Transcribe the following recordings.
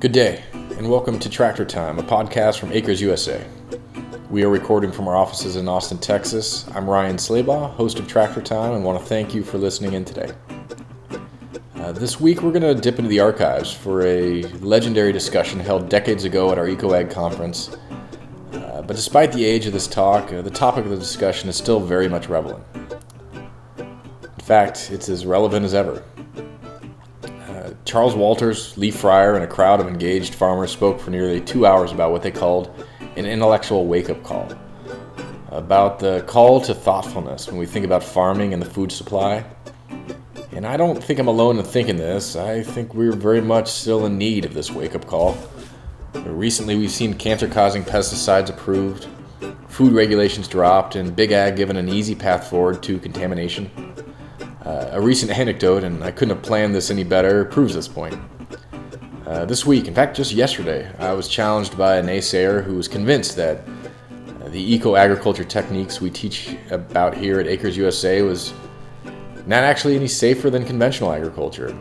Good day, and welcome to Tractor Time, a podcast from Acres USA. We are recording from our offices in Austin, Texas. I'm Ryan Slabaugh, host of Tractor Time, and want to thank you for listening in today. Uh, this week, we're going to dip into the archives for a legendary discussion held decades ago at our EcoAg conference. Uh, but despite the age of this talk, uh, the topic of the discussion is still very much relevant. In fact, it's as relevant as ever. Charles Walters, Lee Fryer, and a crowd of engaged farmers spoke for nearly two hours about what they called an intellectual wake up call. About the call to thoughtfulness when we think about farming and the food supply. And I don't think I'm alone in thinking this. I think we're very much still in need of this wake up call. Recently, we've seen cancer causing pesticides approved, food regulations dropped, and Big Ag given an easy path forward to contamination. Uh, a recent anecdote, and I couldn't have planned this any better, proves this point. Uh, this week, in fact, just yesterday, I was challenged by a naysayer who was convinced that uh, the eco agriculture techniques we teach about here at Acres USA was not actually any safer than conventional agriculture.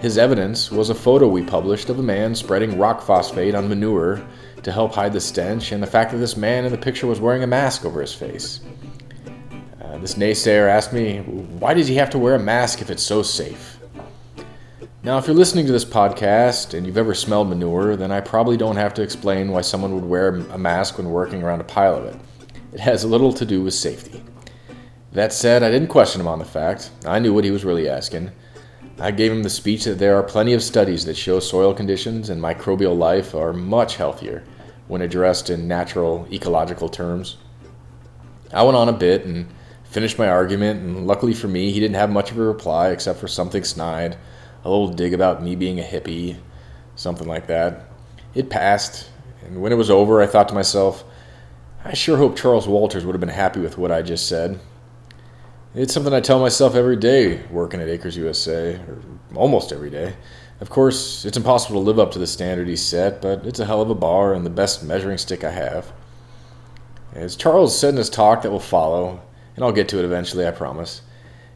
His evidence was a photo we published of a man spreading rock phosphate on manure to help hide the stench, and the fact that this man in the picture was wearing a mask over his face. This naysayer asked me, why does he have to wear a mask if it's so safe? Now, if you're listening to this podcast and you've ever smelled manure, then I probably don't have to explain why someone would wear a mask when working around a pile of it. It has little to do with safety. That said, I didn't question him on the fact. I knew what he was really asking. I gave him the speech that there are plenty of studies that show soil conditions and microbial life are much healthier when addressed in natural, ecological terms. I went on a bit and finished my argument, and luckily for me, he didn't have much of a reply except for something snide, a little dig about me being a hippie, something like that. It passed, and when it was over, I thought to myself, I sure hope Charles Walters would have been happy with what I just said. It's something I tell myself every day working at Acres USA, or almost every day. Of course, it's impossible to live up to the standard he set, but it's a hell of a bar and the best measuring stick I have. As Charles said in his talk that will follow, and I'll get to it eventually, I promise.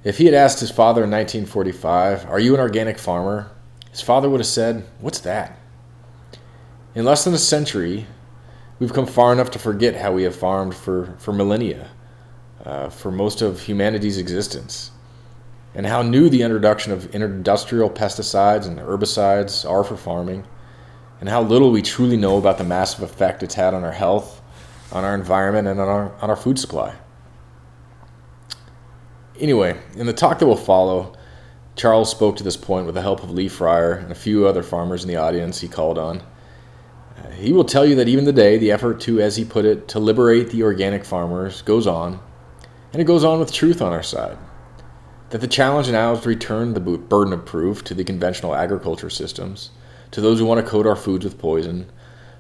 If he had asked his father in 1945, Are you an organic farmer? his father would have said, What's that? In less than a century, we've come far enough to forget how we have farmed for, for millennia, uh, for most of humanity's existence, and how new the introduction of industrial pesticides and herbicides are for farming, and how little we truly know about the massive effect it's had on our health, on our environment, and on our, on our food supply. Anyway, in the talk that will follow, Charles spoke to this point with the help of Lee Fryer and a few other farmers in the audience he called on. Uh, he will tell you that even today, the effort to, as he put it, to liberate the organic farmers goes on, and it goes on with truth on our side. That the challenge now is to return the burden of proof to the conventional agriculture systems, to those who want to coat our foods with poison,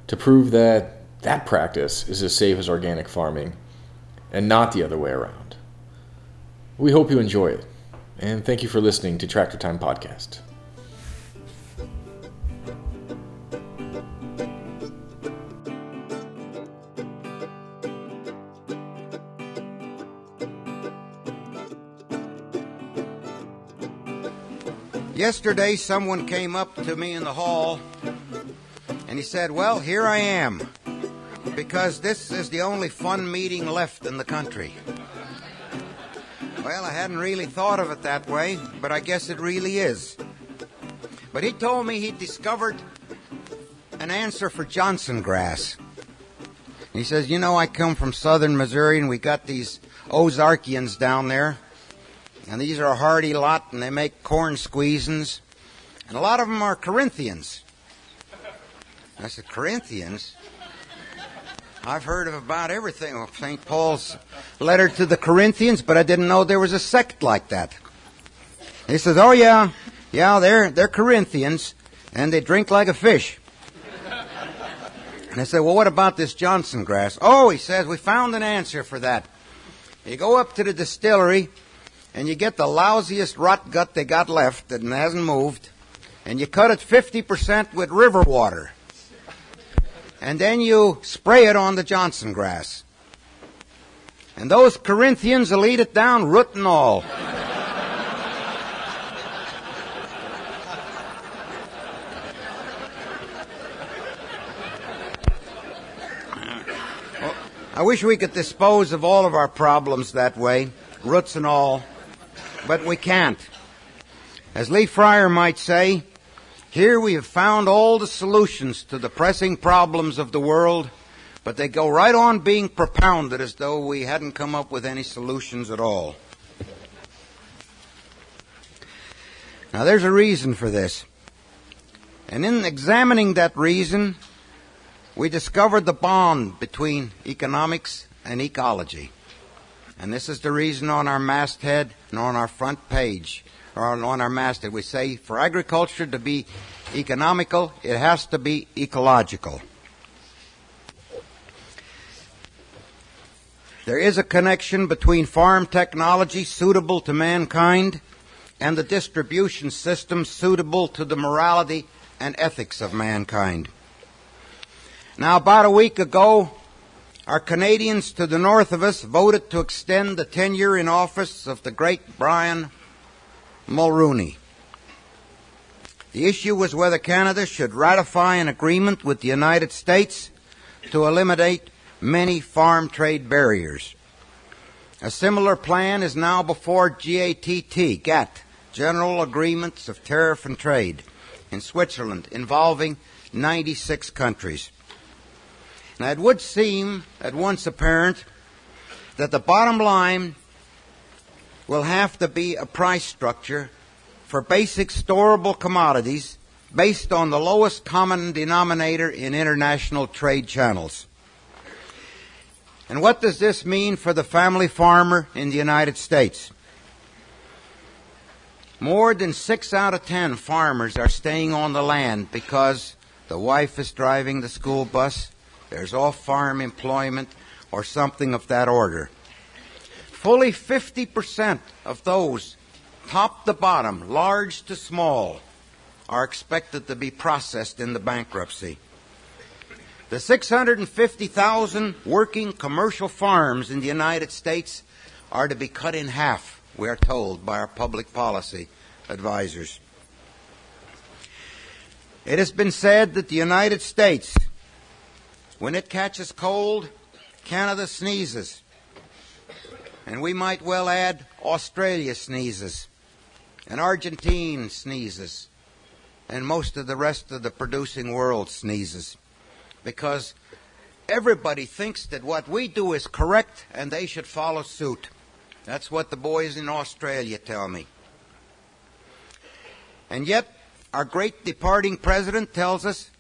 to prove that that practice is as safe as organic farming, and not the other way around. We hope you enjoy it, and thank you for listening to Tractor Time Podcast. Yesterday, someone came up to me in the hall and he said, Well, here I am, because this is the only fun meeting left in the country. Well, I hadn't really thought of it that way, but I guess it really is. But he told me he'd discovered an answer for Johnson grass. He says, You know, I come from southern Missouri and we got these Ozarkians down there. And these are a hardy lot and they make corn squeezins. And a lot of them are Corinthians. I said, Corinthians? I've heard of about everything of St. Paul's letter to the Corinthians, but I didn't know there was a sect like that. He says, "Oh yeah, yeah, they're they're Corinthians, and they drink like a fish." And I said, "Well, what about this Johnson grass?" Oh, he says, "We found an answer for that. You go up to the distillery, and you get the lousiest rot gut they got left that hasn't moved, and you cut it fifty percent with river water." and then you spray it on the Johnson grass. And those Corinthians will eat it down, root and all. I wish we could dispose of all of our problems that way, roots and all, but we can't. As Lee Fryer might say, here we have found all the solutions to the pressing problems of the world, but they go right on being propounded as though we hadn't come up with any solutions at all. Now there's a reason for this. And in examining that reason, we discovered the bond between economics and ecology. And this is the reason on our masthead and on our front page, or on our masthead, we say for agriculture to be economical, it has to be ecological. There is a connection between farm technology suitable to mankind and the distribution system suitable to the morality and ethics of mankind. Now, about a week ago, our Canadians to the north of us voted to extend the tenure in office of the great Brian Mulroney. The issue was whether Canada should ratify an agreement with the United States to eliminate many farm trade barriers. A similar plan is now before GATT, GATT, General Agreements of Tariff and Trade, in Switzerland, involving 96 countries. Now, it would seem at once apparent that the bottom line will have to be a price structure for basic storable commodities based on the lowest common denominator in international trade channels. And what does this mean for the family farmer in the United States? More than six out of ten farmers are staying on the land because the wife is driving the school bus, there's off farm employment, or something of that order. Fully 50% of those, top to bottom, large to small, are expected to be processed in the bankruptcy. The 650,000 working commercial farms in the United States are to be cut in half we are told by our public policy advisors. It has been said that the United States, when it catches cold, Canada sneezes. And we might well add Australia sneezes, and Argentina sneezes, and most of the rest of the producing world sneezes. Because everybody thinks that what we do is correct and they should follow suit. That's what the boys in Australia tell me. And yet, our great departing president tells us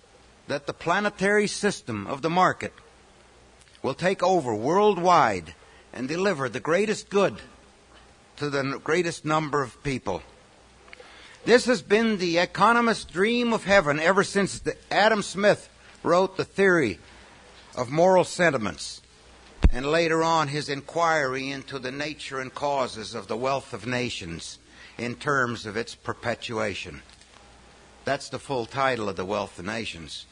that the planetary system of the market will take over worldwide and deliver the greatest good to the greatest number of people. This has been the economist's dream of heaven ever since Adam Smith wrote the theory of moral sentiments and later on his inquiry into the nature and causes of the wealth of nations in terms of its perpetuation. That's the full title of The Wealth of Nations.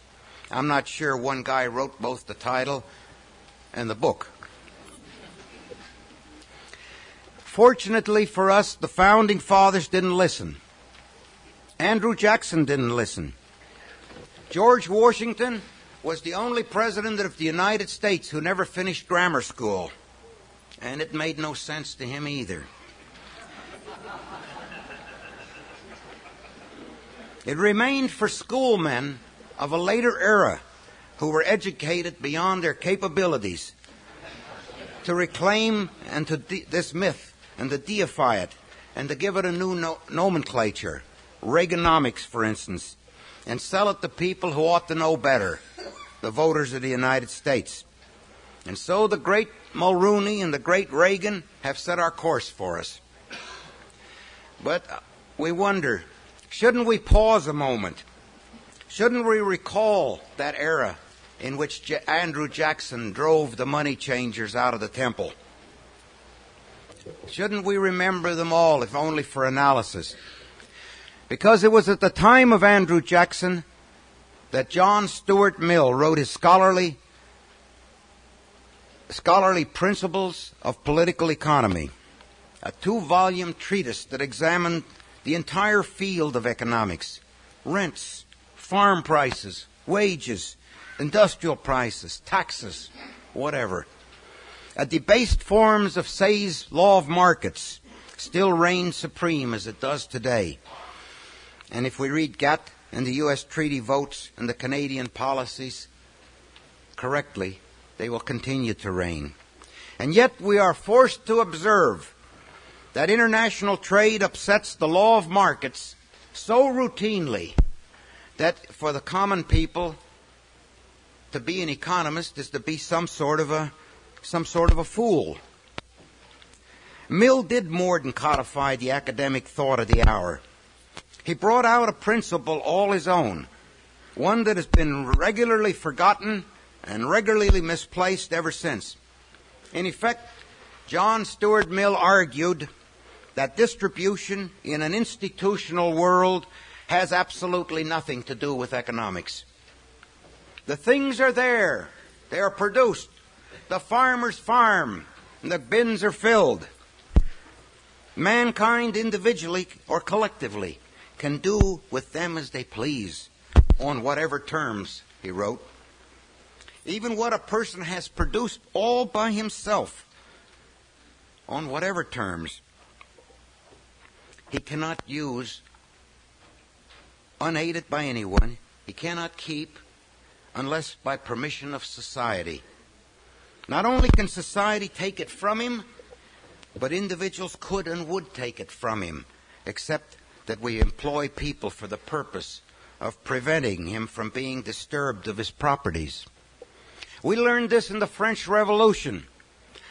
I'm not sure one guy wrote both the title and the book. Fortunately for us, the founding fathers didn't listen. Andrew Jackson didn't listen. George Washington was the only president of the United States who never finished grammar school. And it made no sense to him either. It remained for schoolmen of a later era who were educated beyond their capabilities to reclaim and to de- this myth and to deify it and to give it a new no- nomenclature, Reaganomics, for instance, and sell it to people who ought to know better, the voters of the United States. And so the great Mulroney and the great Reagan have set our course for us. But we wonder Shouldn't we pause a moment? Shouldn't we recall that era in which J- Andrew Jackson drove the money changers out of the temple? Shouldn't we remember them all, if only for analysis? Because it was at the time of Andrew Jackson that John Stuart Mill wrote his scholarly scholarly principles of political economy, a two-volume treatise that examined the entire field of economics rents, farm prices, wages, industrial prices, taxes, whatever. A debased forms of Say's law of markets still reign supreme as it does today. And if we read GATT and the U.S. treaty votes and the Canadian policies correctly, they will continue to reign. And yet we are forced to observe that international trade upsets the law of markets so routinely that for the common people to be an economist is to be some sort of a some sort of a fool. Mill did more than codify the academic thought of the hour. He brought out a principle all his own, one that has been regularly forgotten and regularly misplaced ever since. In effect, John Stuart Mill argued that distribution in an institutional world has absolutely nothing to do with economics. The things are there. They are produced. The farmers farm. And the bins are filled. Mankind individually or collectively can do with them as they please on whatever terms, he wrote. Even what a person has produced all by himself on whatever terms he cannot use unaided by anyone. He cannot keep unless by permission of society. Not only can society take it from him, but individuals could and would take it from him, except that we employ people for the purpose of preventing him from being disturbed of his properties. We learned this in the French Revolution.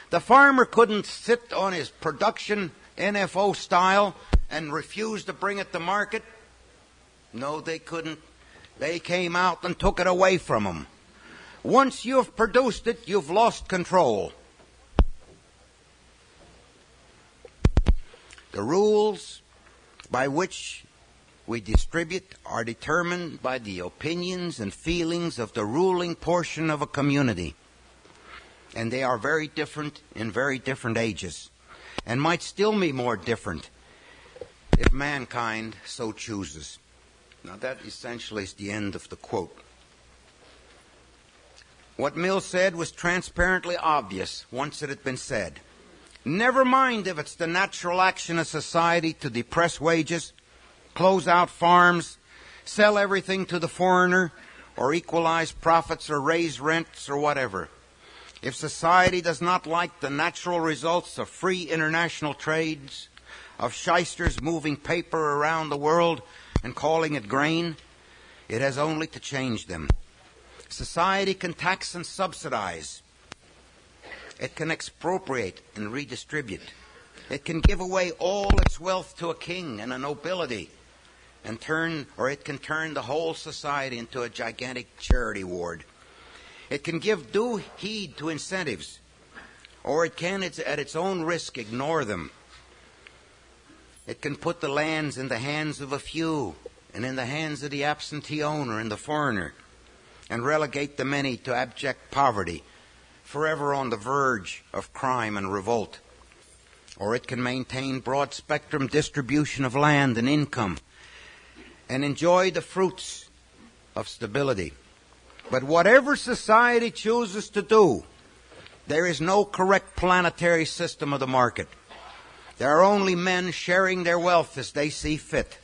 The farmer couldn't sit on his production NFO style and refuse to bring it to market? No, they couldn't. They came out and took it away from them. Once you've produced it, you've lost control. The rules by which we distribute are determined by the opinions and feelings of the ruling portion of a community. And they are very different in very different ages, and might still be more different if mankind so chooses. Now, that essentially is the end of the quote. What Mill said was transparently obvious once it had been said. Never mind if it's the natural action of society to depress wages, close out farms, sell everything to the foreigner, or equalize profits or raise rents or whatever. If society does not like the natural results of free international trades, of shysters moving paper around the world and calling it grain, it has only to change them. Society can tax and subsidize. It can expropriate and redistribute. It can give away all its wealth to a king and a nobility and turn, or it can turn the whole society into a gigantic charity ward. It can give due heed to incentives, or it can, at its own risk, ignore them it can put the lands in the hands of a few and in the hands of the absentee owner and the foreigner and relegate the many to abject poverty, forever on the verge of crime and revolt. Or it can maintain broad spectrum distribution of land and income and enjoy the fruits of stability. But whatever society chooses to do, there is no correct planetary system of the market. There are only men sharing their wealth as they see fit.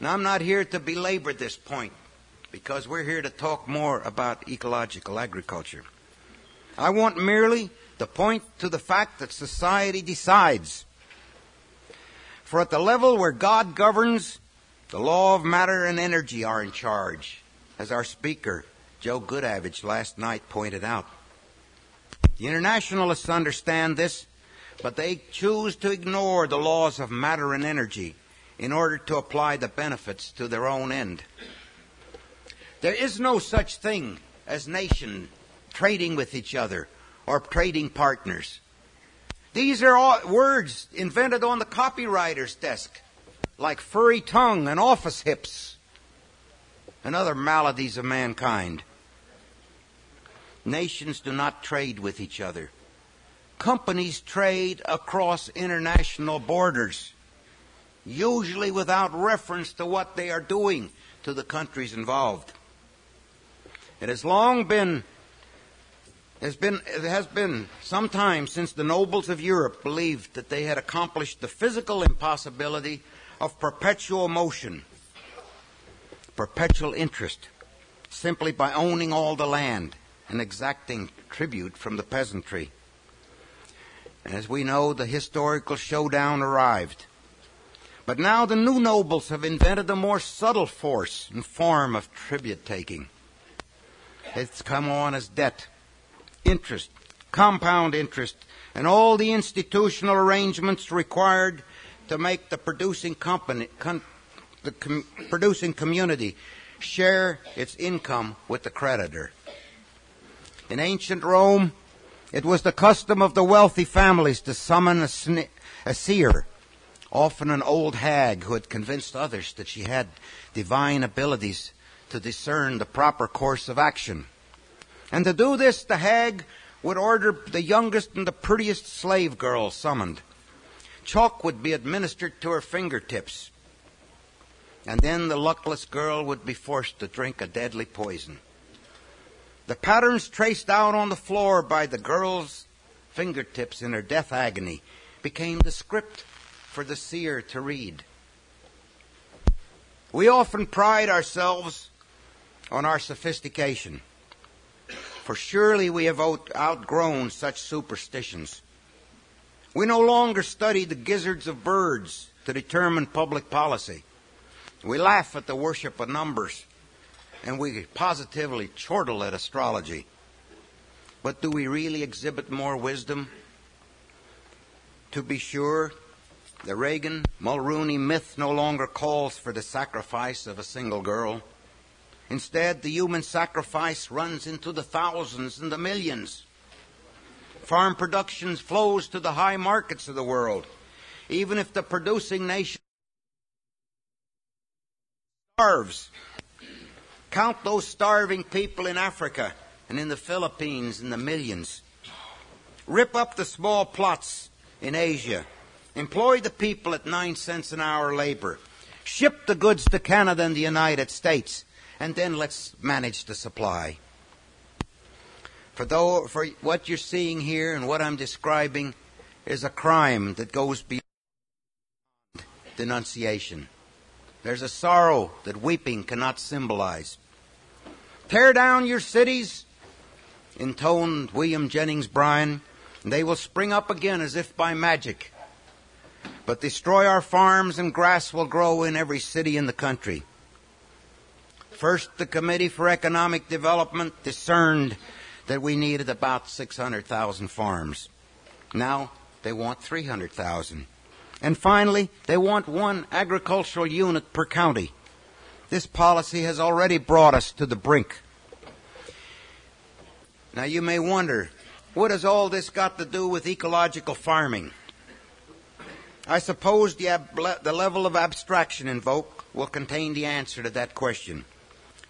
Now, I'm not here to belabor this point because we're here to talk more about ecological agriculture. I want merely to point to the fact that society decides. For at the level where God governs, the law of matter and energy are in charge, as our speaker, Joe Goodavage, last night pointed out. The internationalists understand this but they choose to ignore the laws of matter and energy in order to apply the benefits to their own end. There is no such thing as nation trading with each other or trading partners. These are all words invented on the copywriter's desk, like furry tongue and office hips and other maladies of mankind. Nations do not trade with each other companies trade across international borders, usually without reference to what they are doing to the countries involved. It has long been There's been, it has been some time since the nobles of Europe believed that they had accomplished the physical impossibility of perpetual motion, perpetual interest, simply by owning all the land and exacting tribute from the peasantry. And as we know, the historical showdown arrived. But now the new nobles have invented a more subtle force and form of tribute taking. It's come on as debt, interest, compound interest, and all the institutional arrangements required to make the producing company, the com, producing community share its income with the creditor. In ancient Rome, it was the custom of the wealthy families to summon a, sne- a seer often an old hag who had convinced others that she had divine abilities to discern the proper course of action. And to do this, the hag would order the youngest and the prettiest slave girl summoned. Chalk would be administered to her fingertips. And then the luckless girl would be forced to drink a deadly poison. The patterns traced out on the floor by the girl's fingertips in her death agony became the script for the seer to read. We often pride ourselves on our sophistication, for surely we have outgrown such superstitions. We no longer study the gizzards of birds to determine public policy. We laugh at the worship of numbers, and we positively chortle at astrology. But do we really exhibit more wisdom? To be sure, the Reagan Mulroney myth no longer calls for the sacrifice of a single girl. Instead, the human sacrifice runs into the thousands and the millions. Farm production flows to the high markets of the world, even if the producing nation starves. Count those starving people in Africa and in the Philippines in the millions. Rip up the small plots in Asia Employ the people at nine cents an hour labor. Ship the goods to Canada and the United States. And then let's manage the supply. For, though, for what you're seeing here and what I'm describing is a crime that goes beyond denunciation. There's a sorrow that weeping cannot symbolize. Tear down your cities, intoned William Jennings Bryan, and they will spring up again as if by magic but destroy our farms and grass will grow in every city in the country. First, the Committee for Economic Development discerned that we needed about 600,000 farms. Now they want 300,000. And finally, they want one agricultural unit per county. This policy has already brought us to the brink. Now you may wonder, what has all this got to do with ecological farming? I suppose the, ab- the level of abstraction invoked will contain the answer to that question.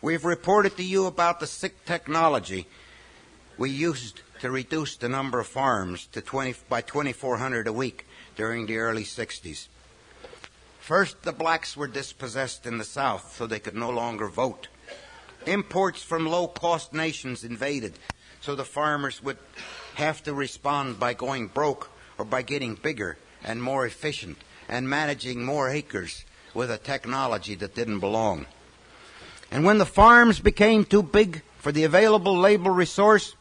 We've reported to you about the sick technology we used to reduce the number of farms to 20, by 2,400 a week during the early 60s. First, the blacks were dispossessed in the South so they could no longer vote. Imports from low cost nations invaded, so the farmers would have to respond by going broke or by getting bigger and more efficient and managing more acres with a technology that didn't belong. And when the farms became too big for the available labor resource,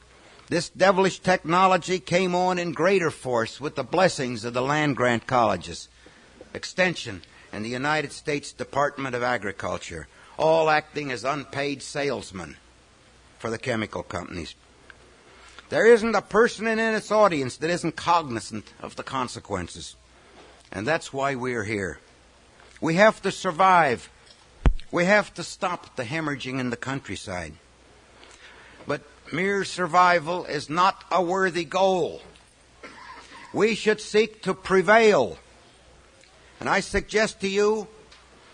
this devilish technology came on in greater force with the blessings of the land grant colleges, Extension, and the United States Department of Agriculture, all acting as unpaid salesmen for the chemical companies. There isn't a person in its audience that isn't cognizant of the consequences. And that's why we're here. We have to survive. We have to stop the hemorrhaging in the countryside. But mere survival is not a worthy goal. We should seek to prevail. And I suggest to you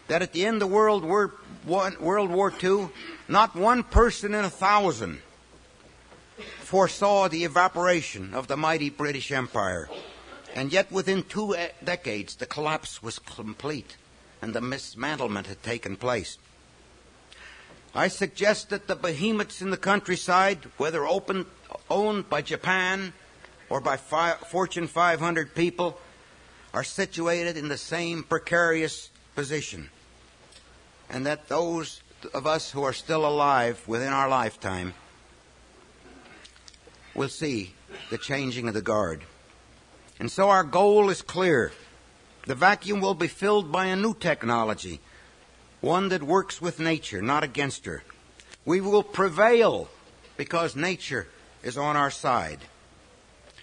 that at the end of World War, World War II, not one person in a thousand foresaw the evaporation of the mighty British Empire. And yet, within two decades, the collapse was complete and the mismantlement had taken place. I suggest that the behemoths in the countryside, whether open, owned by Japan or by fi- Fortune 500 people, are situated in the same precarious position. And that those of us who are still alive within our lifetime will see the changing of the guard. And so our goal is clear. The vacuum will be filled by a new technology, one that works with nature, not against her. We will prevail because nature is on our side.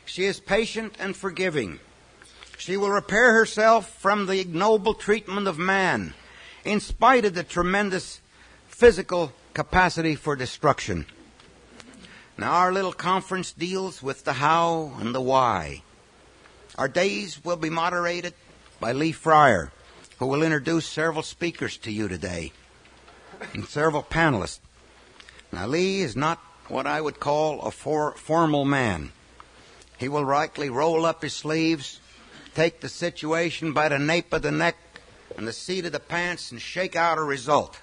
She is patient and forgiving. She will repair herself from the ignoble treatment of man, in spite of the tremendous physical capacity for destruction. Now, our little conference deals with the how and the why. Our days will be moderated by Lee Fryer, who will introduce several speakers to you today and several panelists. Now, Lee is not what I would call a for, formal man. He will likely roll up his sleeves, take the situation by the nape of the neck and the seat of the pants, and shake out a result.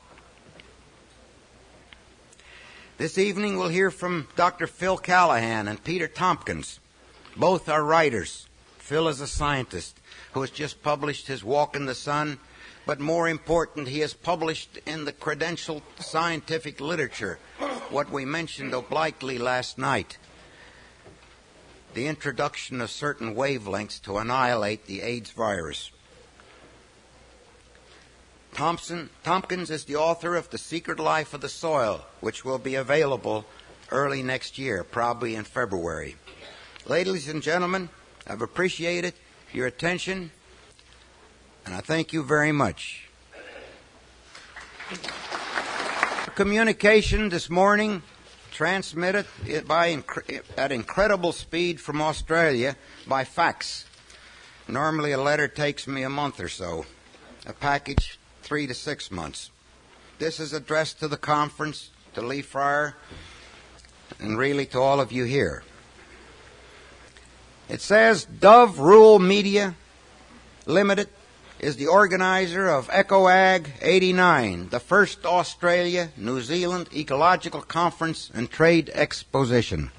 This evening we'll hear from Dr. Phil Callahan and Peter Tompkins. Both are writers. Phil is a scientist who has just published his Walk in the Sun, but more important, he has published in the credentialed scientific literature what we mentioned obliquely last night the introduction of certain wavelengths to annihilate the AIDS virus. Thompson, Tompkins is the author of The Secret Life of the Soil, which will be available early next year, probably in February. Ladies and gentlemen, I've appreciated your attention, and I thank you very much. Communication this morning transmitted by at incredible speed from Australia by fax. Normally, a letter takes me a month or so. A package three to six months. This is addressed to the conference, to Lee Fryer, and really to all of you here. It says Dove Rural Media Limited is the organizer of EcoAg 89, the first Australia New Zealand Ecological Conference and Trade Exposition.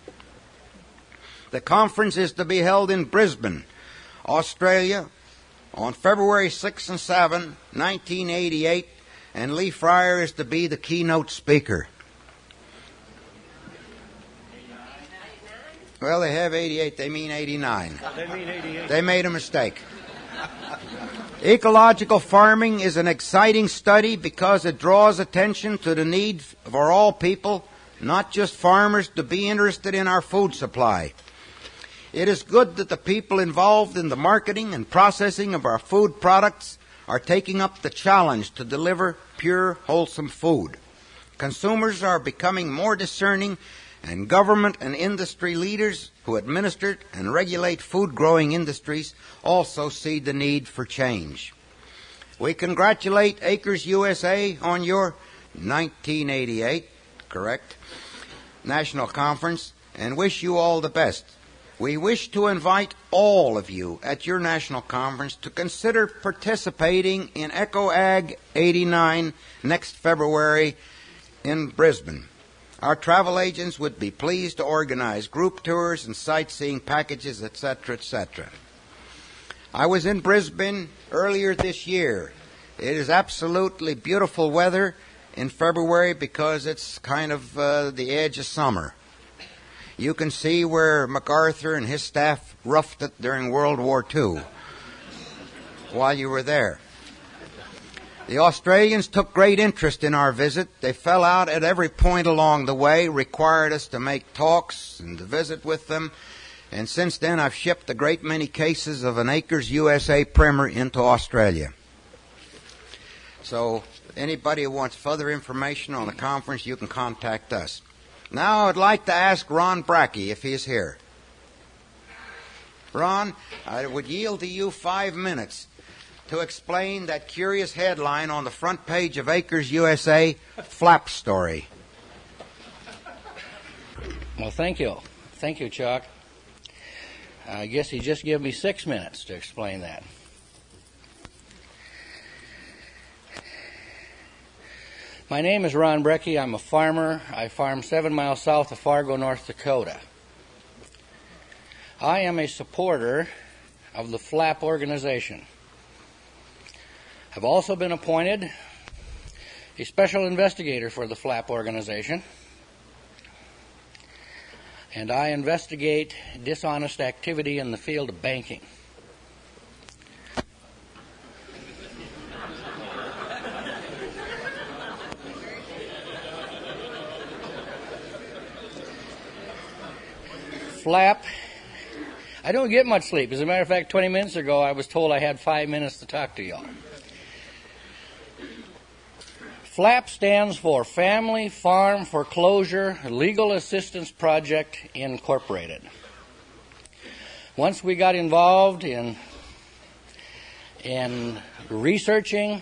The conference is to be held in Brisbane, Australia on February 6 and 7, 1988, and Lee Fryer is to be the keynote speaker. Well, they have 88, they mean 89. They mean 88. They made a mistake. Ecological farming is an exciting study because it draws attention to the need for all people, not just farmers, to be interested in our food supply. It is good that the people involved in the marketing and processing of our food products are taking up the challenge to deliver pure, wholesome food. Consumers are becoming more discerning, and government and industry leaders who administer and regulate food growing industries also see the need for change. We congratulate Acres USA on your 1988, correct, National Conference and wish you all the best. We wish to invite all of you at your national conference to consider participating in EcoAg 89 next February in Brisbane. Our travel agents would be pleased to organize group tours and sightseeing packages, etc., etc. I was in Brisbane earlier this year. It is absolutely beautiful weather in February because it's kind of uh, the edge of summer. You can see where MacArthur and his staff roughed it during World War II while you were there. The Australians took great interest in our visit. They fell out at every point along the way, required us to make talks and to visit with them. And since then, I've shipped a great many cases of an Acres USA primer into Australia. So, anybody who wants further information on the conference, you can contact us. Now I'd like to ask Ron Brackey if he's here. Ron, I would yield to you five minutes to explain that curious headline on the front page of Acres USA, Flap Story. Well, thank you. Thank you, Chuck. I guess he just gave me six minutes to explain that. My name is Ron Brecky. I'm a farmer. I farm seven miles south of Fargo, North Dakota. I am a supporter of the FLAP organization. I've also been appointed a special investigator for the FLAP organization, and I investigate dishonest activity in the field of banking. Flap. I don't get much sleep. As a matter of fact, 20 minutes ago, I was told I had five minutes to talk to y'all. FLAP stands for Family Farm Foreclosure Legal Assistance Project Incorporated. Once we got involved in in researching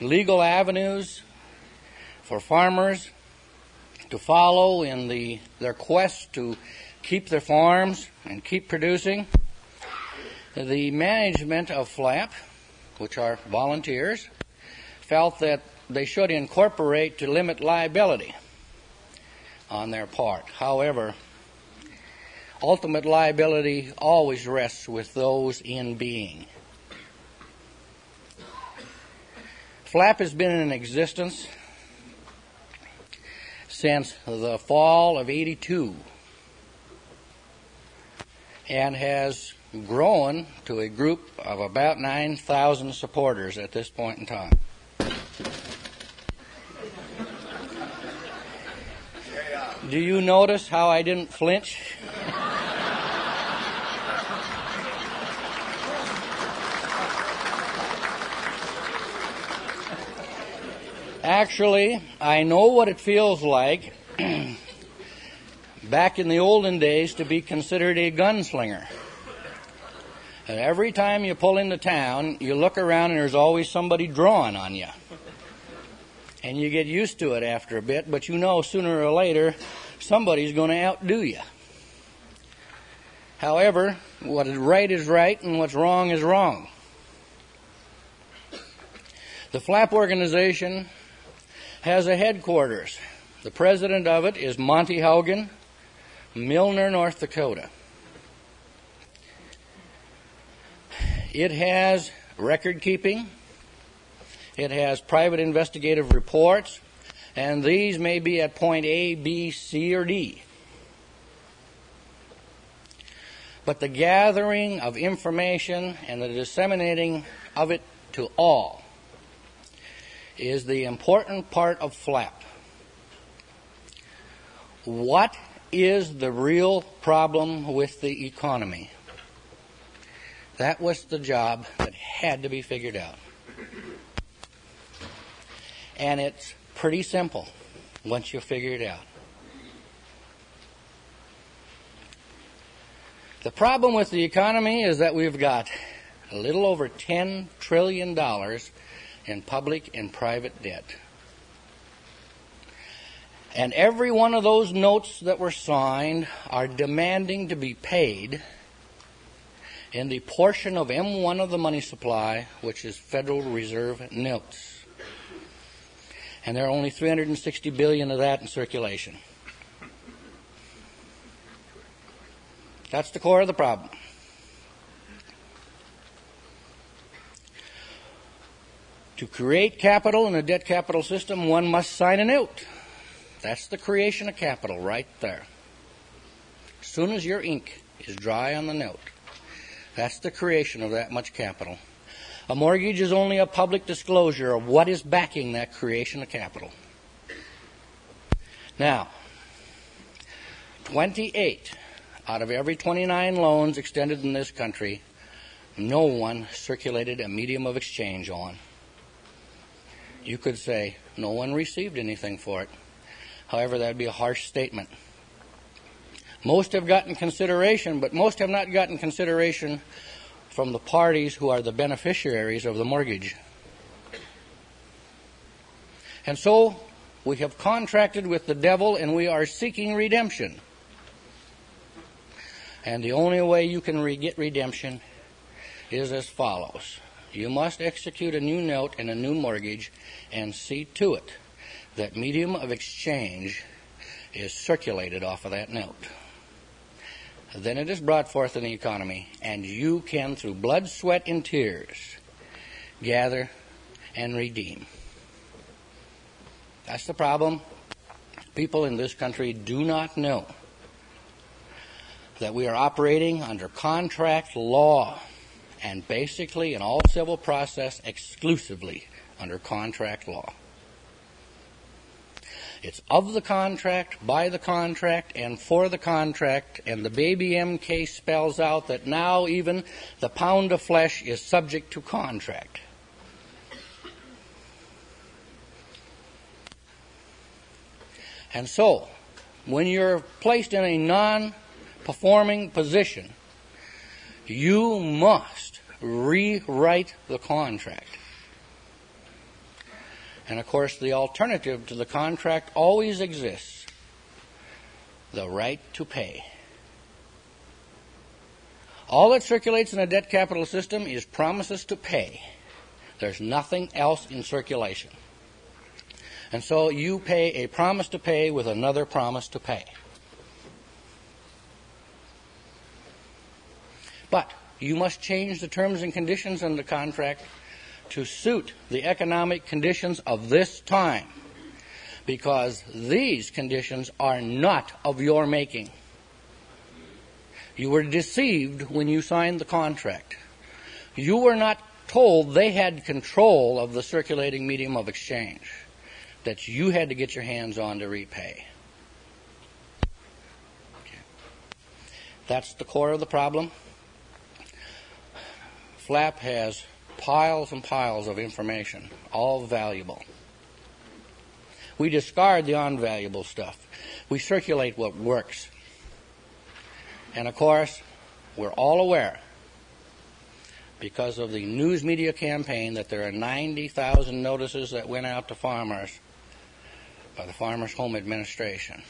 legal avenues for farmers to follow in the their quest to keep their farms and keep producing. The management of FLAP, which are volunteers, felt that they should incorporate to limit liability on their part. However, ultimate liability always rests with those in being. FLAP has been in existence since the fall of 82 and has grown to a group of about 9,000 supporters at this point in time. Do you notice how I didn't flinch? Actually, I know what it feels like back in the olden days to be considered a gunslinger. And every time you pull into town, you look around and there's always somebody drawing on you. And you get used to it after a bit, but you know sooner or later somebody's going to outdo you. However, what is right is right and what's wrong is wrong. The FLAP organization has a headquarters. The president of it is Monty Haugen, Milnor, North Dakota. It has record keeping, it has private investigative reports, and these may be at point A, B, C, or D. But the gathering of information and the disseminating of it to all is the important part of FLAP. What is the real problem with the economy? That was the job that had to be figured out. And it's pretty simple once you figure it out. The problem with the economy is that we've got a little over $10 trillion in public and private debt. And every one of those notes that were signed are demanding to be paid in the portion of M1 of the money supply, which is Federal Reserve notes. And there are only 360 billion of that in circulation. That's the core of the problem. To create capital in a debt capital system, one must sign a note. That's the creation of capital right there. As soon as your ink is dry on the note, that's the creation of that much capital. A mortgage is only a public disclosure of what is backing that creation of capital. Now, 28 out of every 29 loans extended in this country, no one circulated a medium of exchange on. You could say no one received anything for it. However, that would be a harsh statement. Most have gotten consideration, but most have not gotten consideration from the parties who are the beneficiaries of the mortgage. And so we have contracted with the devil and we are seeking redemption. And the only way you can re- get redemption is as follows you must execute a new note and a new mortgage and see to it that medium of exchange is circulated off of that note. Then it is brought forth in the economy, and you can, through blood, sweat, and tears, gather and redeem. That's the problem. People in this country do not know that we are operating under contract law and basically in all civil process exclusively under contract law. It's of the contract, by the contract, and for the contract, and the Baby M case spells out that now even the pound of flesh is subject to contract. And so, when you're placed in a non performing position, you must rewrite the contract. And of course, the alternative to the contract always exists the right to pay. All that circulates in a debt capital system is promises to pay. There's nothing else in circulation. And so you pay a promise to pay with another promise to pay. But you must change the terms and conditions in the contract to suit the economic conditions of this time because these conditions are not of your making. You were deceived when you signed the contract. You were not told they had control of the circulating medium of exchange that you had to get your hands on to repay. Okay. That's the core of the problem. FLAP has piles and piles of information, all valuable. We discard the unvaluable stuff. We circulate what works. And of course, we're all aware, because of the news media campaign, that there are 90,000 notices that went out to farmers by the Farmers Home Administration.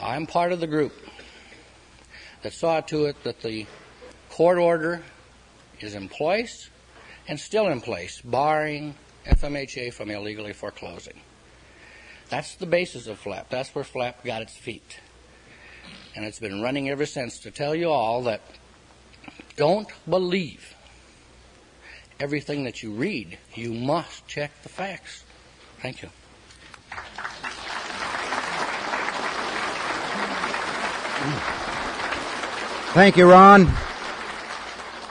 I'm part of the group that saw to it that the court order is in place and still in place, barring FMHA from illegally foreclosing. That's the basis of FLAP. That's where FLAP got its feet. And it's been running ever since to tell you all that don't believe everything that you read. You must check the facts. Thank you. Thank you, Ron.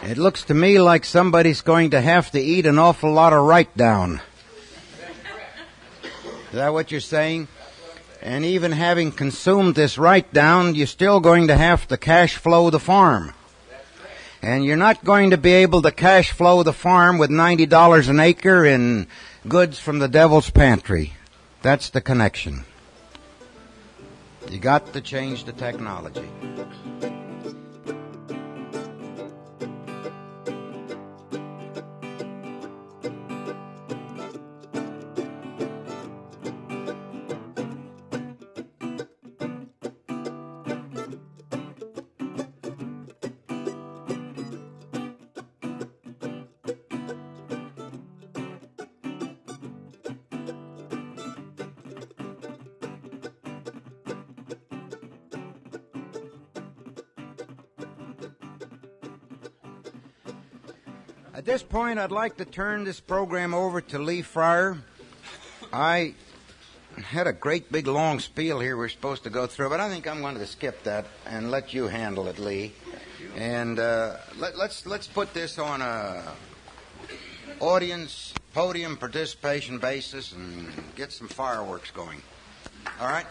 It looks to me like somebody's going to have to eat an awful lot of write down. Is that what you're saying? And even having consumed this write down, you're still going to have to cash flow the farm. And you're not going to be able to cash flow the farm with $90 an acre in goods from the devil's pantry. That's the connection. You got to change the technology. At this point, I'd like to turn this program over to Lee Fryer. I had a great big long spiel here we're supposed to go through, but I think I'm going to skip that and let you handle it, Lee. And uh, let, let's let's put this on a audience podium participation basis and get some fireworks going. All right.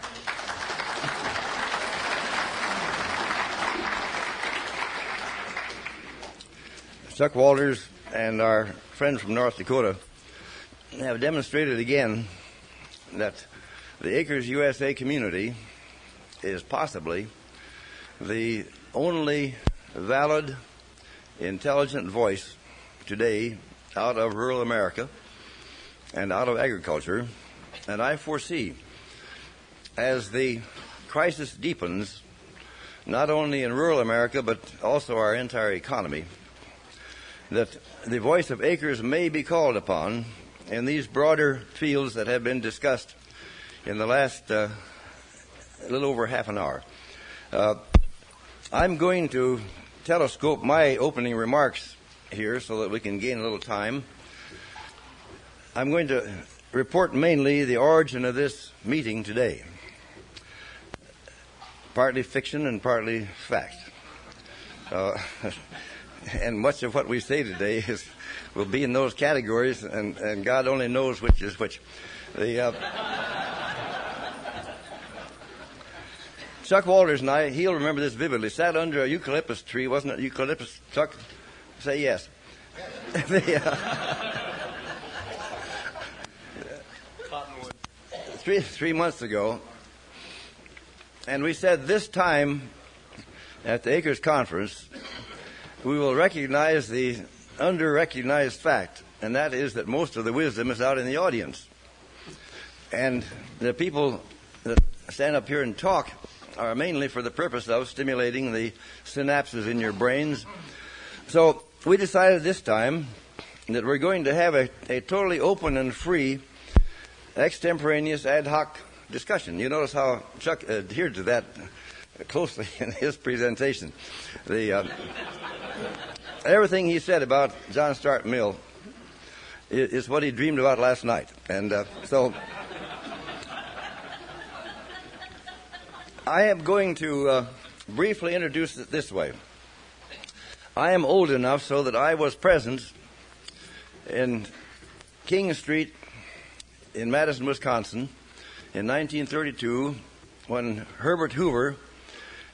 Chuck Walters and our friends from North Dakota have demonstrated again that the Acres USA community is possibly the only valid, intelligent voice today out of rural America and out of agriculture. And I foresee as the crisis deepens, not only in rural America, but also our entire economy, that the voice of acres may be called upon in these broader fields that have been discussed in the last uh, little over half an hour. Uh, I'm going to telescope my opening remarks here so that we can gain a little time. I'm going to report mainly the origin of this meeting today. Partly fiction and partly fact. Uh, and much of what we say today is will be in those categories, and, and God only knows which is which. The, uh, Chuck Walters and I, he'll remember this vividly, sat under a eucalyptus tree, wasn't it eucalyptus, Chuck? Say yes. the, uh, three, three months ago, and we said this time at the Acres Conference, we will recognize the under recognized fact, and that is that most of the wisdom is out in the audience. And the people that stand up here and talk are mainly for the purpose of stimulating the synapses in your brains. So we decided this time that we're going to have a, a totally open and free extemporaneous ad hoc discussion. You notice how Chuck adhered to that closely in his presentation. The uh, everything he said about John Stuart Mill is, is what he dreamed about last night, and uh, so I am going to uh, briefly introduce it this way. I am old enough so that I was present in King Street in Madison, Wisconsin, in 1932, when Herbert Hoover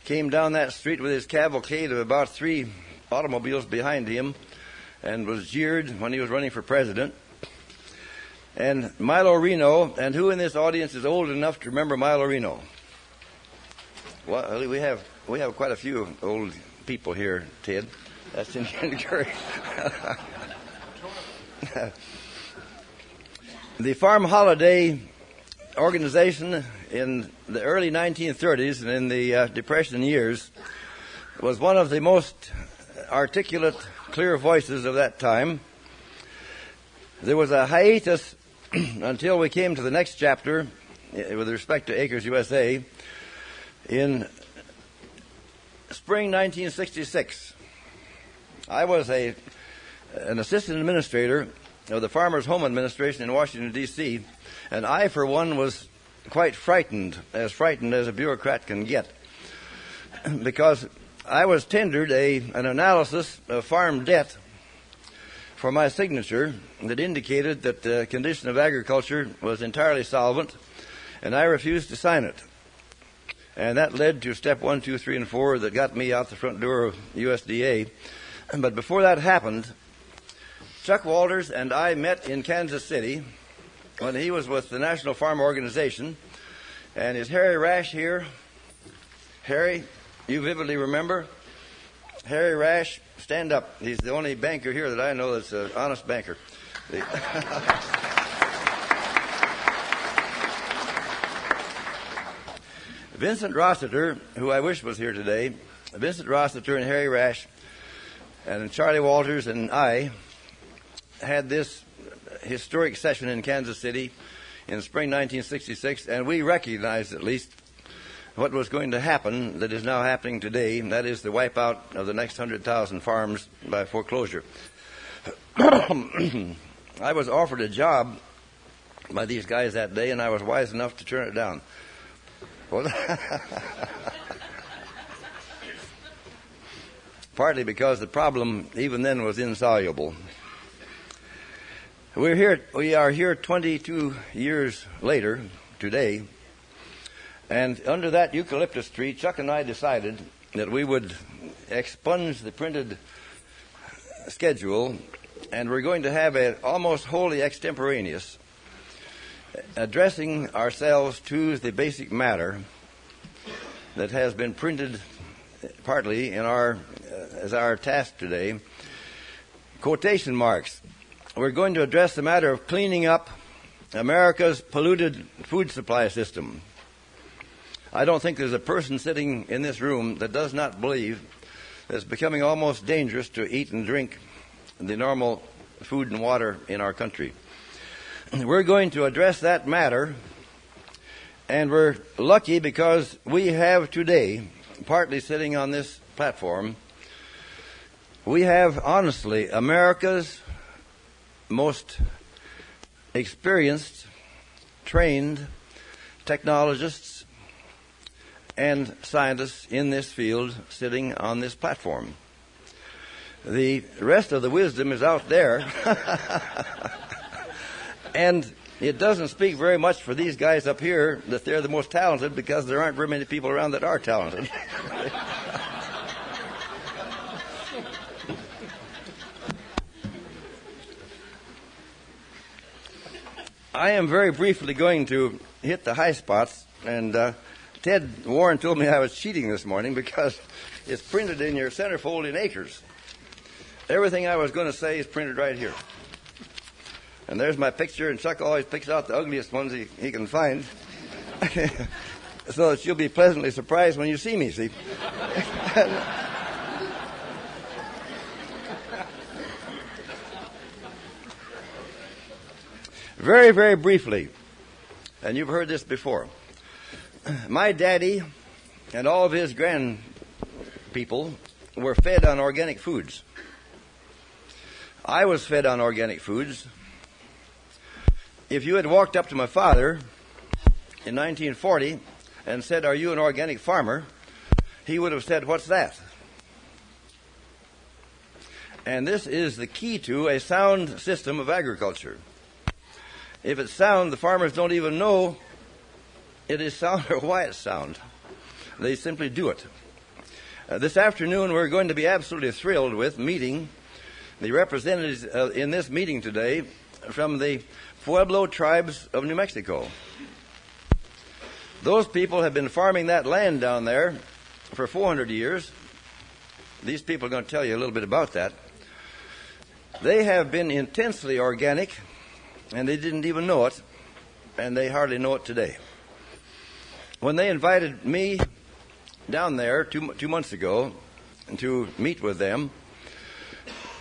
came down that street with his cavalcade of about three automobiles behind him and was jeered when he was running for president. And Milo Reno, and who in this audience is old enough to remember Milo Reno? Well, we have we have quite a few old people here, Ted. That's in encouraging. the Farm Holiday organization in the early 1930s and in the uh, Depression years was one of the most articulate, clear voices of that time. There was a hiatus until we came to the next chapter eh, with respect to Acres USA in spring 1966. I was a an assistant administrator of the Farmers Home Administration in Washington D.C. and I for one was quite frightened, as frightened as a bureaucrat can get, because I was tendered a, an analysis of farm debt for my signature that indicated that the condition of agriculture was entirely solvent, and I refused to sign it. And that led to step one, two, three, and four that got me out the front door of USDA. But before that happened, Chuck Walters and I met in Kansas City when he was with the National Farm Organization. And is Harry Rash here? Harry, you vividly remember? Harry Rash, stand up. He's the only banker here that I know that's an honest banker. Vincent Rossiter, who I wish was here today, Vincent Rossiter and Harry Rash and Charlie Walters and I had this historic session in Kansas City in spring 1966, and we recognized at least what was going to happen that is now happening today, and that is the wipeout of the next 100,000 farms by foreclosure. I was offered a job by these guys that day, and I was wise enough to turn it down. Partly because the problem even then was insoluble. We're here, we are here 22 years later today and under that eucalyptus tree, Chuck and I decided that we would expunge the printed schedule, and we're going to have it almost wholly extemporaneous, addressing ourselves to the basic matter that has been printed partly in our as our task today. Quotation marks. We're going to address the matter of cleaning up America's polluted food supply system. I don't think there's a person sitting in this room that does not believe that it's becoming almost dangerous to eat and drink the normal food and water in our country. we're going to address that matter, and we're lucky because we have today, partly sitting on this platform, we have honestly America's most experienced, trained technologists and scientists in this field sitting on this platform. The rest of the wisdom is out there. and it doesn't speak very much for these guys up here that they're the most talented because there aren't very many people around that are talented. I am very briefly going to hit the high spots, and uh, Ted Warren told me I was cheating this morning because it's printed in your centerfold in acres. Everything I was going to say is printed right here. And there's my picture, and Chuck always picks out the ugliest ones he, he can find. so that you'll be pleasantly surprised when you see me, see? very, very briefly, and you've heard this before. My daddy and all of his grand people were fed on organic foods. I was fed on organic foods. If you had walked up to my father in 1940 and said, Are you an organic farmer? he would have said, What's that? And this is the key to a sound system of agriculture. If it's sound, the farmers don't even know it is sound or why it's sound. They simply do it. Uh, this afternoon, we're going to be absolutely thrilled with meeting the representatives uh, in this meeting today from the Pueblo tribes of New Mexico. Those people have been farming that land down there for 400 years. These people are going to tell you a little bit about that. They have been intensely organic and they didn't even know it, and they hardly know it today. When they invited me down there two, two months ago to meet with them,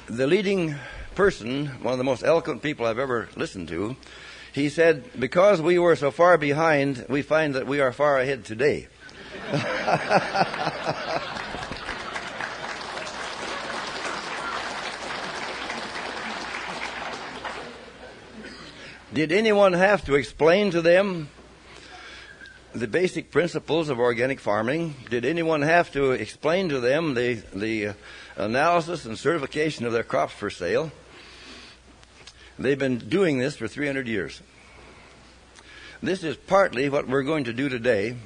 the leading person, one of the most eloquent people I've ever listened to, he said, Because we were so far behind, we find that we are far ahead today. Did anyone have to explain to them the basic principles of organic farming? Did anyone have to explain to them the, the analysis and certification of their crops for sale? They've been doing this for 300 years. This is partly what we're going to do today,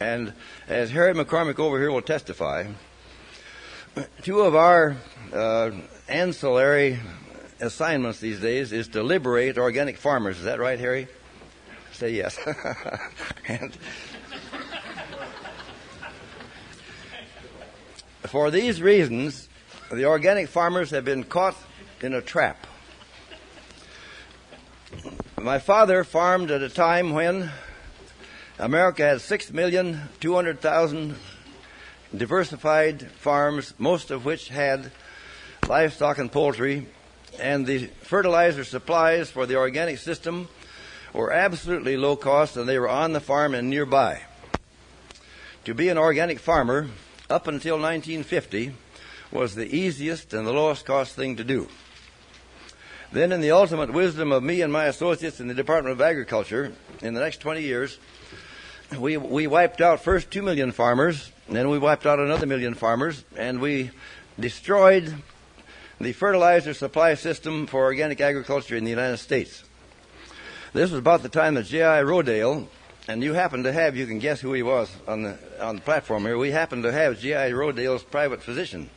and as Harry McCormick over here will testify, two of our uh, ancillary assignments these days is to liberate organic farmers. Is that right, Harry? Say yes. and for these reasons, the organic farmers have been caught in a trap. My father farmed at a time when America had 6,200,000 diversified farms, most of which had livestock and poultry and the fertilizer supplies for the organic system were absolutely low cost and they were on the farm and nearby. To be an organic farmer up until 1950 was the easiest and the lowest cost thing to do. Then, in the ultimate wisdom of me and my associates in the Department of Agriculture, in the next 20 years, we, we wiped out first 2 million farmers, then we wiped out another million farmers, and we destroyed the fertilizer supply system for organic agriculture in the United States. This was about the time that J.I. Rodale, and you happen to have, you can guess who he was on the, on the platform here, we happen to have J.I. Rodale's private physician,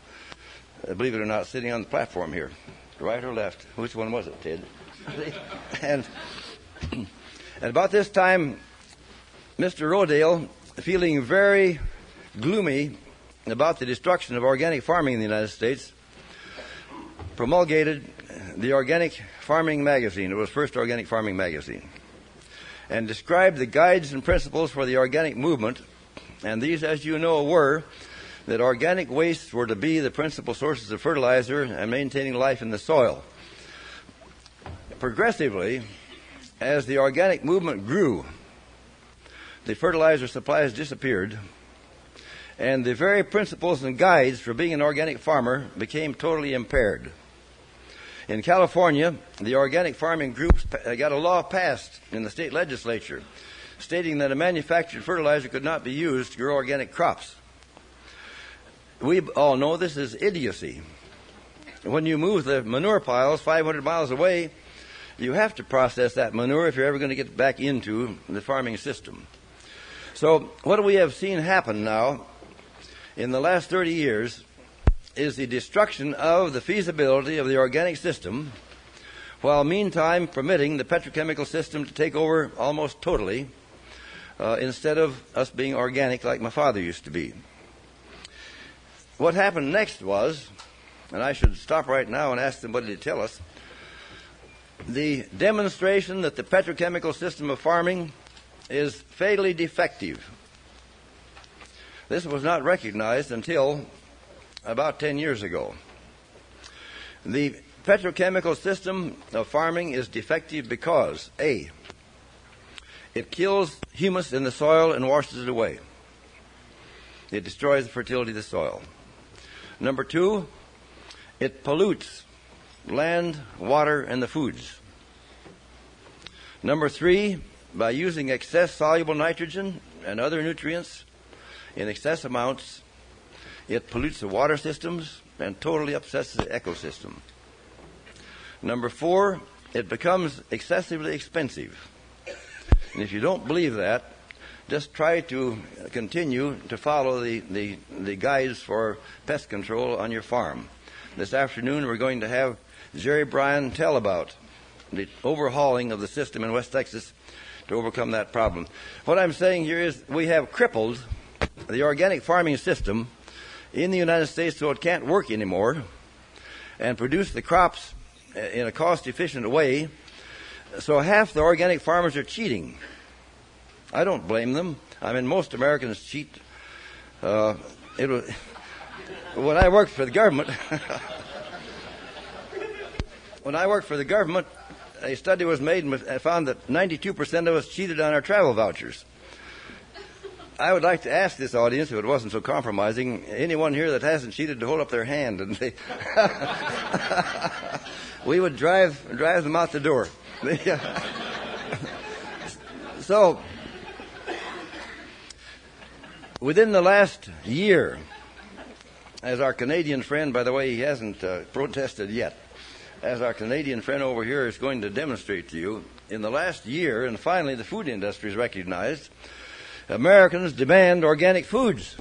uh, believe it or not, sitting on the platform here. Right or left? Which one was it, Ted? and, and about this time, Mr. Rodale, feeling very gloomy about the destruction of organic farming in the United States, promulgated the Organic Farming Magazine. It was first Organic Farming Magazine. And described the guides and principles for the organic movement. And these, as you know, were that organic wastes were to be the principal sources of fertilizer and maintaining life in the soil. Progressively, as the organic movement grew, the fertilizer supplies disappeared, and the very principles and guides for being an organic farmer became totally impaired. In California, the organic farming groups uh, got a law passed in the state legislature stating that a manufactured fertilizer could not be used to grow organic crops. We all know this is idiocy. When you move the manure piles 500 miles away, you have to process that manure if you're ever going to get back into the farming system. So, what we have seen happen now in the last 30 years is the destruction of the feasibility of the organic system, while meantime permitting the petrochemical system to take over almost totally uh, instead of us being organic like my father used to be. What happened next was, and I should stop right now and ask somebody to tell us, the demonstration that the petrochemical system of farming is fatally defective. This was not recognized until about 10 years ago. The petrochemical system of farming is defective because A, it kills humus in the soil and washes it away. It destroys the fertility of the soil. Number two, it pollutes land, water, and the foods. Number three, by using excess soluble nitrogen and other nutrients in excess amounts, it pollutes the water systems and totally upsets the ecosystem. Number four, it becomes excessively expensive. And if you don't believe that, just try to continue to follow the, the, the guides for pest control on your farm. This afternoon, we're going to have Jerry Bryan tell about the overhauling of the system in West Texas to overcome that problem. What I'm saying here is we have crippled the organic farming system in the United States so it can't work anymore and produce the crops in a cost efficient way. So half the organic farmers are cheating. I don't blame them. I mean, most Americans cheat. Uh, it was, when I worked for the government, when I worked for the government, a study was made and found that 92% of us cheated on our travel vouchers. I would like to ask this audience, if it wasn't so compromising, anyone here that hasn't cheated to hold up their hand, and they we would drive drive them out the door. so, within the last year, as our Canadian friend, by the way, he hasn't uh, protested yet, as our Canadian friend over here is going to demonstrate to you, in the last year, and finally the food industry is recognized Americans demand organic foods.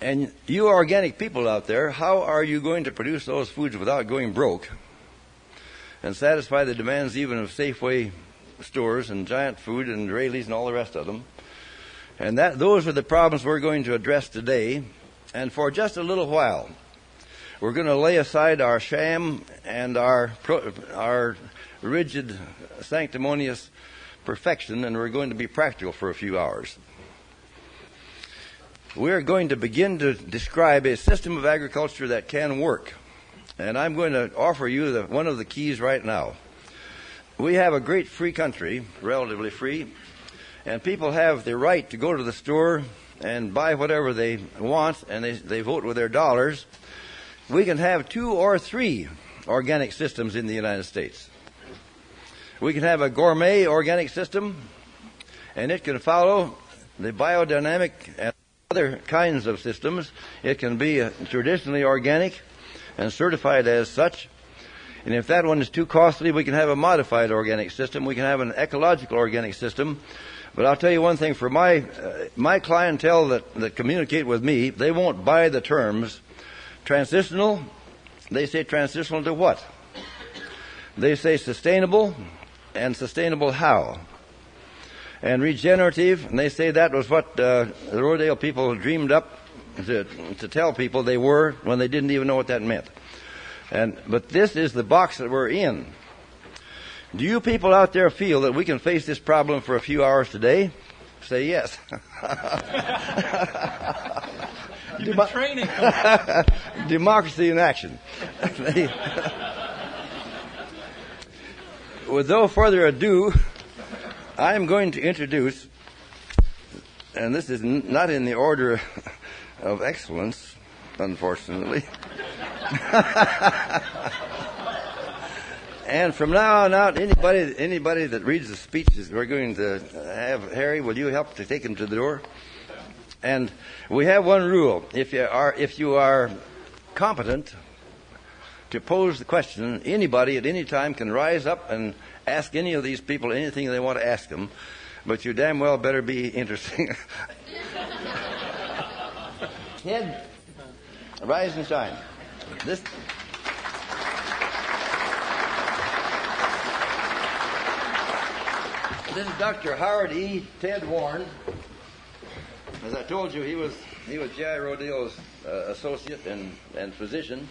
And you organic people out there, how are you going to produce those foods without going broke and satisfy the demands even of Safeway stores and Giant Food and Raley's and all the rest of them? And that those are the problems we're going to address today. And for just a little while, we're going to lay aside our sham and our our rigid, sanctimonious perfection, and we're going to be practical for a few hours. We're going to begin to describe a system of agriculture that can work. And I'm going to offer you the, one of the keys right now. We have a great free country, relatively free, and people have the right to go to the store and buy whatever they want, and they, they vote with their dollars. We can have two or three organic systems in the United States. We can have a gourmet organic system, and it can follow the biodynamic and other kinds of systems. It can be traditionally organic and certified as such. And if that one is too costly, we can have a modified organic system. We can have an ecological organic system. But I'll tell you one thing: for my uh, my clientele that that communicate with me, they won't buy the terms transitional. They say transitional to what? They say sustainable and sustainable how? And regenerative, and they say that was what uh, the Rodale people dreamed up to, to tell people they were when they didn't even know what that meant. And but this is the box that we're in. Do you people out there feel that we can face this problem for a few hours today? Say yes. You've been training. Democracy in action. with no further ado, I am going to introduce, and this is n- not in the order of excellence, unfortunately. and from now on out, anybody anybody that reads the speeches, we're going to have Harry. Will you help to take him to the door? And we have one rule: if you are if you are competent to pose the question, anybody at any time can rise up and ask any of these people anything they want to ask them. But you damn well better be interesting. Ted, rise and shine. This. This is Dr. Howard E. Ted Warren. As I told you, he was he was J.I. Rodale's uh, associate and, and physician.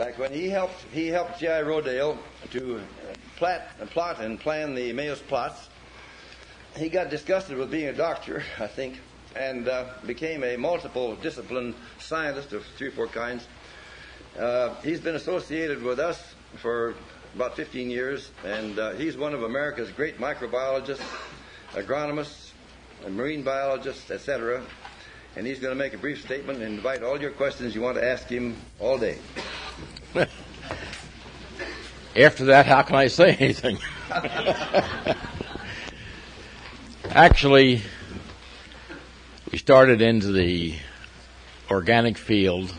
Back when he helped he helped J.I. Rodale to uh, plat, uh, plot and plan the Mayos plots. He got disgusted with being a doctor, I think, and uh, became a multiple discipline scientist of three or four kinds. Uh, he's been associated with us for about 15 years, and uh, he's one of America's great microbiologists, agronomists, marine biologists, etc. And he's going to make a brief statement and invite all your questions you want to ask him all day. After that, how can I say anything? Actually, we started into the organic field.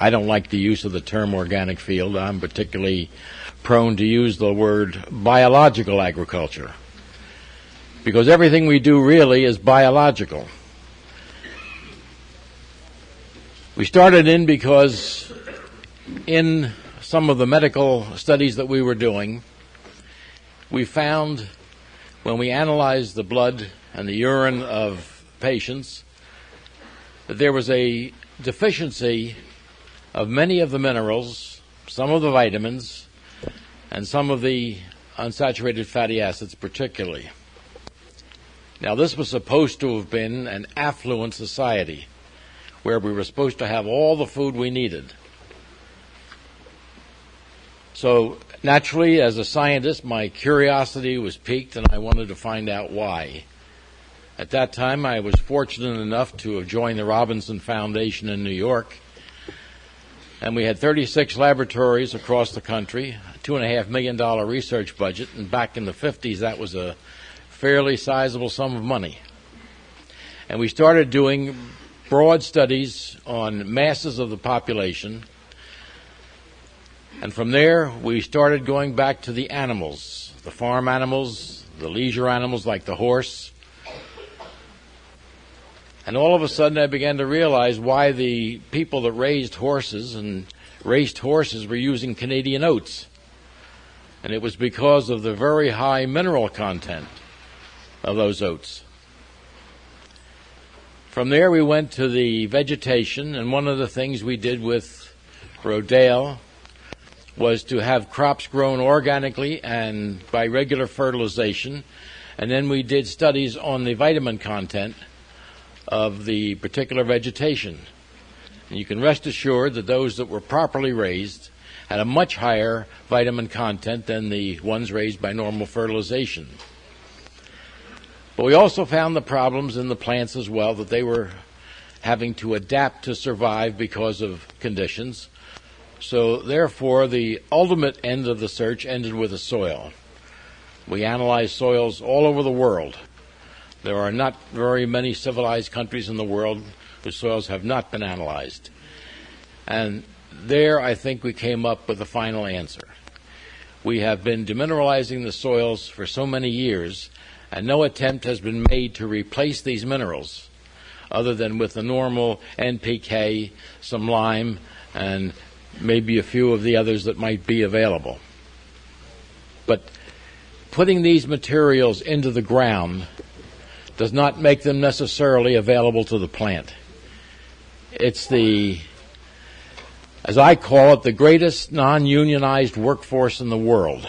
I don't like the use of the term organic field. I'm particularly prone to use the word biological agriculture because everything we do really is biological. We started in because in some of the medical studies that we were doing, we found when we analyzed the blood and the urine of patients that there was a deficiency of many of the minerals, some of the vitamins, and some of the unsaturated fatty acids, particularly. Now, this was supposed to have been an affluent society where we were supposed to have all the food we needed. So, naturally, as a scientist, my curiosity was piqued and I wanted to find out why. At that time, I was fortunate enough to have joined the Robinson Foundation in New York. And we had 36 laboratories across the country, a $2.5 million research budget. And back in the 50s, that was a fairly sizable sum of money. And we started doing broad studies on masses of the population. And from there, we started going back to the animals, the farm animals, the leisure animals like the horse. And all of a sudden, I began to realize why the people that raised horses and raced horses were using Canadian oats. And it was because of the very high mineral content of those oats. From there, we went to the vegetation, and one of the things we did with Rodale was to have crops grown organically and by regular fertilization. And then we did studies on the vitamin content of the particular vegetation. And you can rest assured that those that were properly raised had a much higher vitamin content than the ones raised by normal fertilization. But we also found the problems in the plants as well that they were having to adapt to survive because of conditions. So, therefore, the ultimate end of the search ended with the soil. We analyzed soils all over the world. There are not very many civilized countries in the world whose soils have not been analyzed. And there, I think we came up with the final answer. We have been demineralizing the soils for so many years and no attempt has been made to replace these minerals other than with the normal NPK, some lime, and maybe a few of the others that might be available. But putting these materials into the ground does not make them necessarily available to the plant. It's the, as I call it, the greatest non unionized workforce in the world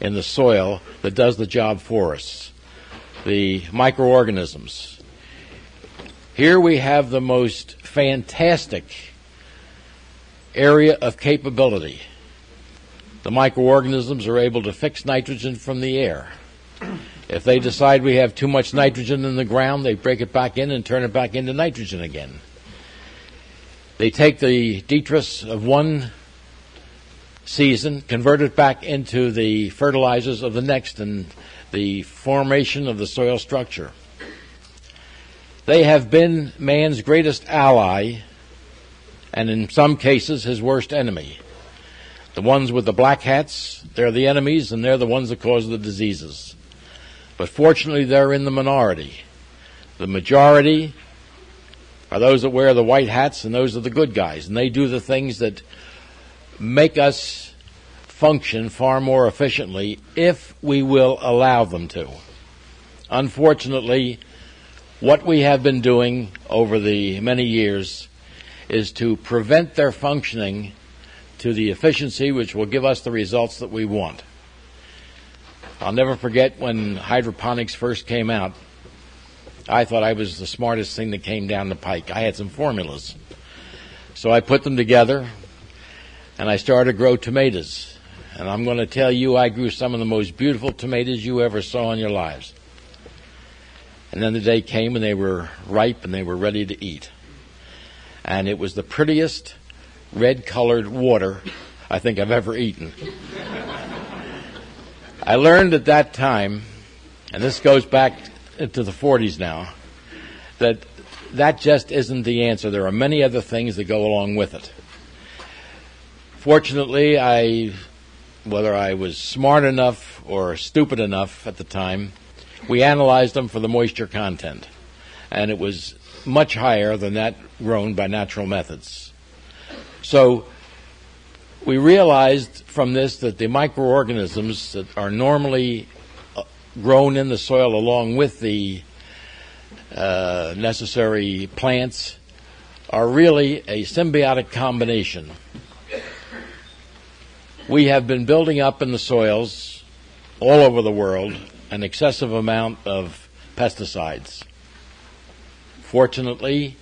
in the soil that does the job for us the microorganisms. Here we have the most fantastic area of capability the microorganisms are able to fix nitrogen from the air. If they decide we have too much nitrogen in the ground, they break it back in and turn it back into nitrogen again. They take the detritus of one season, convert it back into the fertilizers of the next, and the formation of the soil structure. They have been man's greatest ally, and in some cases, his worst enemy. The ones with the black hats, they're the enemies, and they're the ones that cause the diseases. But fortunately, they're in the minority. The majority are those that wear the white hats, and those are the good guys, and they do the things that make us function far more efficiently if we will allow them to. Unfortunately, what we have been doing over the many years is to prevent their functioning to the efficiency which will give us the results that we want. I'll never forget when hydroponics first came out. I thought I was the smartest thing that came down the pike. I had some formulas. So I put them together and I started to grow tomatoes. And I'm going to tell you, I grew some of the most beautiful tomatoes you ever saw in your lives. And then the day came and they were ripe and they were ready to eat. And it was the prettiest red colored water I think I've ever eaten. I learned at that time, and this goes back into the 40s now, that that just isn't the answer. There are many other things that go along with it. Fortunately, I, whether I was smart enough or stupid enough at the time, we analyzed them for the moisture content, and it was much higher than that grown by natural methods. So we realized from this that the microorganisms that are normally uh, grown in the soil along with the uh, necessary plants are really a symbiotic combination. We have been building up in the soils all over the world an excessive amount of pesticides. Fortunately,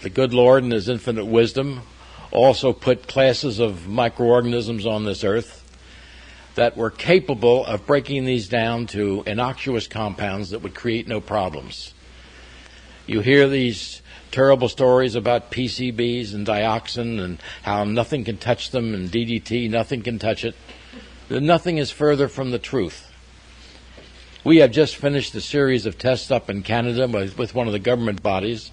the good Lord, in His infinite wisdom, also put classes of microorganisms on this earth that were capable of breaking these down to innocuous compounds that would create no problems. You hear these terrible stories about PCBs and dioxin and how nothing can touch them and DDT, nothing can touch it. Nothing is further from the truth. We have just finished a series of tests up in Canada with one of the government bodies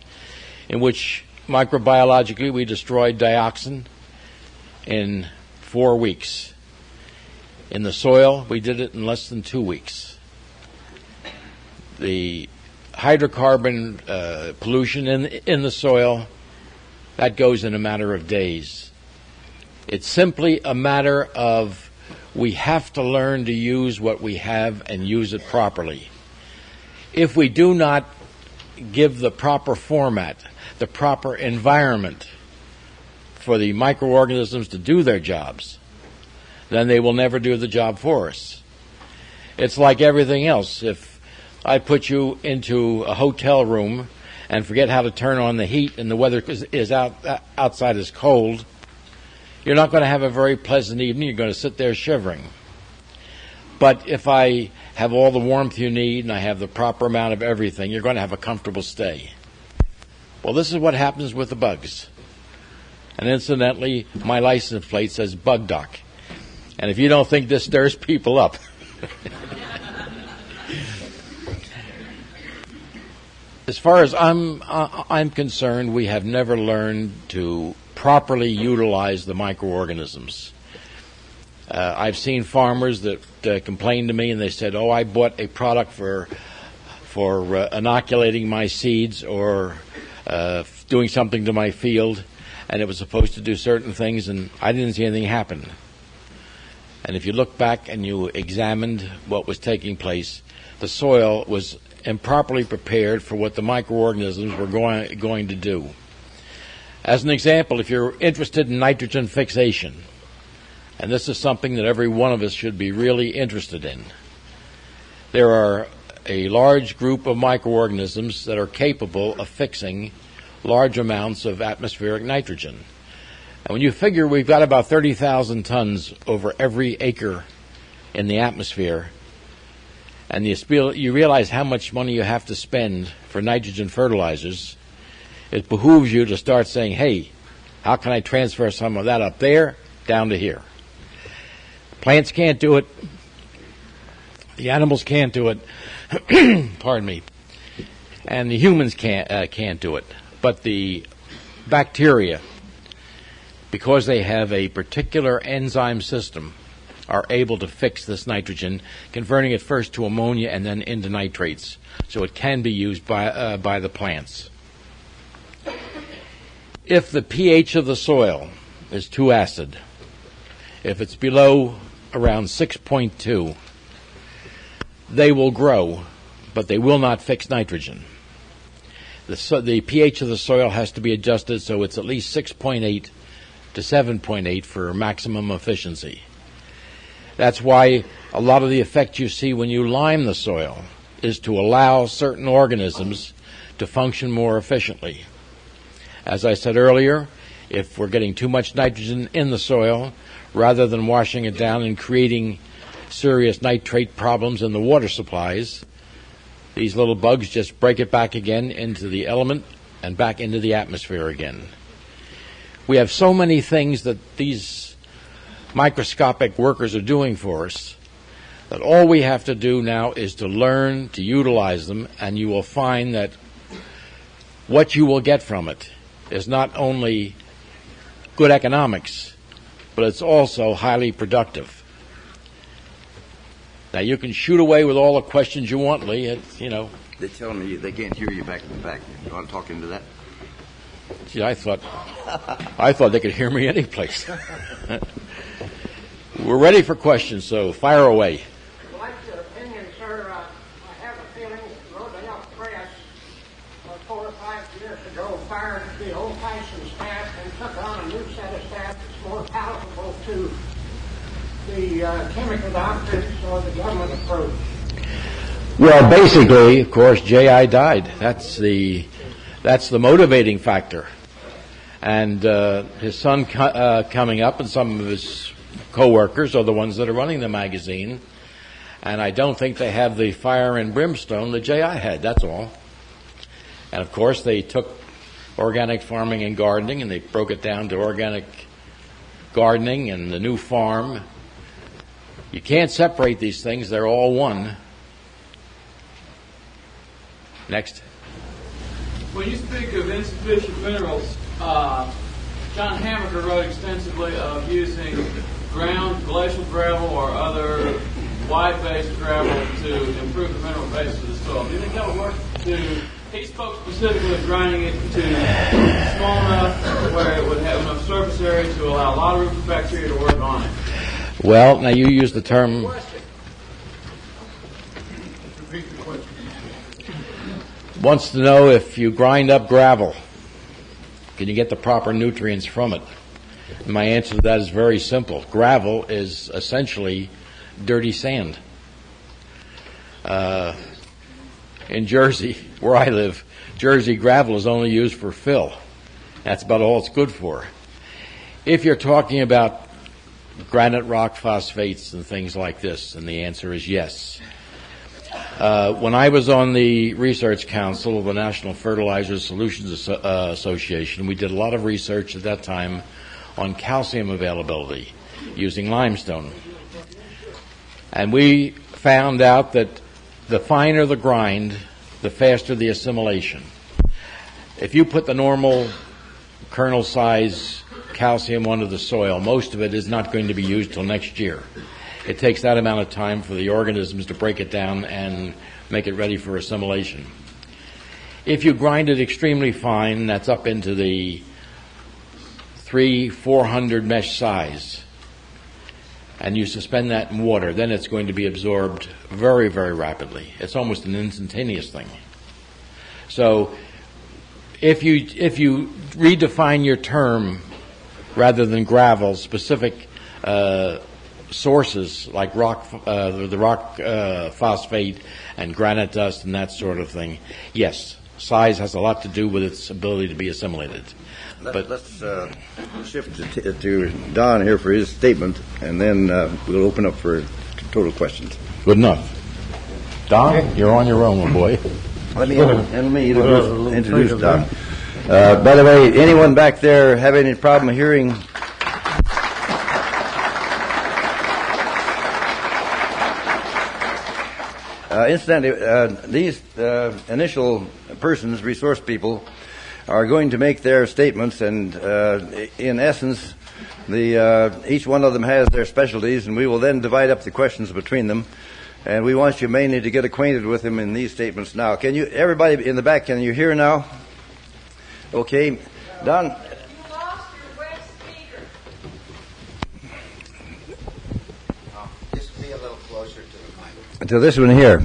in which microbiologically, we destroyed dioxin in four weeks. In the soil, we did it in less than two weeks. The hydrocarbon uh, pollution in in the soil that goes in a matter of days. It's simply a matter of we have to learn to use what we have and use it properly. If we do not give the proper format, the proper environment for the microorganisms to do their jobs, then they will never do the job for us. It's like everything else. If I put you into a hotel room and forget how to turn on the heat and the weather is out uh, outside is cold, you're not going to have a very pleasant evening. You're going to sit there shivering. But if I have all the warmth you need and I have the proper amount of everything, you're going to have a comfortable stay. Well, this is what happens with the bugs. And incidentally, my license plate says Bug Doc. And if you don't think this stirs people up, as far as I'm uh, I'm concerned, we have never learned to properly utilize the microorganisms. Uh, I've seen farmers that uh, complained to me and they said, "Oh, I bought a product for for uh, inoculating my seeds or uh, doing something to my field, and it was supposed to do certain things, and I didn't see anything happen." And if you look back and you examined what was taking place, the soil was improperly prepared for what the microorganisms were going going to do. As an example, if you're interested in nitrogen fixation and this is something that every one of us should be really interested in. There are a large group of microorganisms that are capable of fixing large amounts of atmospheric nitrogen. And when you figure we've got about 30,000 tons over every acre in the atmosphere, and you, you realize how much money you have to spend for nitrogen fertilizers, it behooves you to start saying, hey, how can I transfer some of that up there down to here? Plants can't do it. The animals can't do it. Pardon me. And the humans can't, uh, can't do it. But the bacteria, because they have a particular enzyme system, are able to fix this nitrogen, converting it first to ammonia and then into nitrates, so it can be used by, uh, by the plants. If the pH of the soil is too acid, if it's below around 6.2, they will grow, but they will not fix nitrogen. The, so the pH of the soil has to be adjusted so it's at least 6.8 to 7.8 for maximum efficiency. That's why a lot of the effect you see when you lime the soil is to allow certain organisms to function more efficiently. As I said earlier, if we're getting too much nitrogen in the soil, rather than washing it down and creating serious nitrate problems in the water supplies, these little bugs just break it back again into the element and back into the atmosphere again. We have so many things that these microscopic workers are doing for us that all we have to do now is to learn to utilize them, and you will find that what you will get from it is not only good economics, but it's also highly productive. Now you can shoot away with all the questions you want, Lee. It's, you know. They're telling me they can't hear you back in the back. You want to talk into that? Gee, I thought, I thought they could hear me any place. We're ready for questions, so fire away. I'd like your opinion, sir. Uh, I have a feeling Rodale Press, uh, four or five years ago, fired the old-fashioned staff and took on a new set of staff that's more palatable to the uh, chemical doctors or the government approach. Well, basically, of course, J.I. died. That's the that's the motivating factor, and uh, his son co- uh, coming up, and some of his co-workers are the ones that are running the magazine, and I don't think they have the fire and brimstone that J.I. had. That's all. And of course, they took organic farming and gardening, and they broke it down to organic gardening and the new farm. You can't separate these things; they're all one. Next. When you speak of insufficient minerals, uh, John Hamaker wrote extensively of using ground, glacial gravel, or other wide-based gravel to improve the mineral base of the soil. Do you think that would work? To he spoke specifically of grinding it to small enough where it would have enough surface area to allow a lot of room for bacteria to work on it. Well, now you use the term. Wants to know if you grind up gravel, can you get the proper nutrients from it? My answer to that is very simple. Gravel is essentially dirty sand. Uh, in Jersey, where I live, Jersey gravel is only used for fill. That's about all it's good for. If you're talking about granite rock phosphates and things like this, and the answer is yes. Uh, when I was on the Research Council of the National Fertilizer Solutions uh, Association, we did a lot of research at that time on calcium availability using limestone. And we found out that the finer the grind, the faster the assimilation. If you put the normal kernel size calcium onto the soil, most of it is not going to be used till next year. It takes that amount of time for the organisms to break it down and make it ready for assimilation. If you grind it extremely fine, that's up into the three, four hundred mesh size, and you suspend that in water, then it's going to be absorbed very, very rapidly. It's almost an instantaneous thing. So, if you if you redefine your term rather than gravel, specific uh, sources like rock, uh, the rock uh, phosphate and granite dust and that sort of thing, yes, size has a lot to do with its ability to be assimilated. Let, But- let's uh, shift to, t- to Don here for his statement, and then uh, we'll open up for total questions. Good enough. Don, you're on your own, my boy. Let me, let me Well, introduce, introduce thank you, Don. Uh, by the way, anyone back there have any problem hearing? Uh, incidentally, uh, these uh, initial persons, resource people, are going to make their statements, and uh, in essence, the each one of them has their specialties, and we will then divide up the questions between them. And we want you mainly to get acquainted with them in these statements now. Can you, everybody in the back, can you hear now? Okay, little closer to this one here.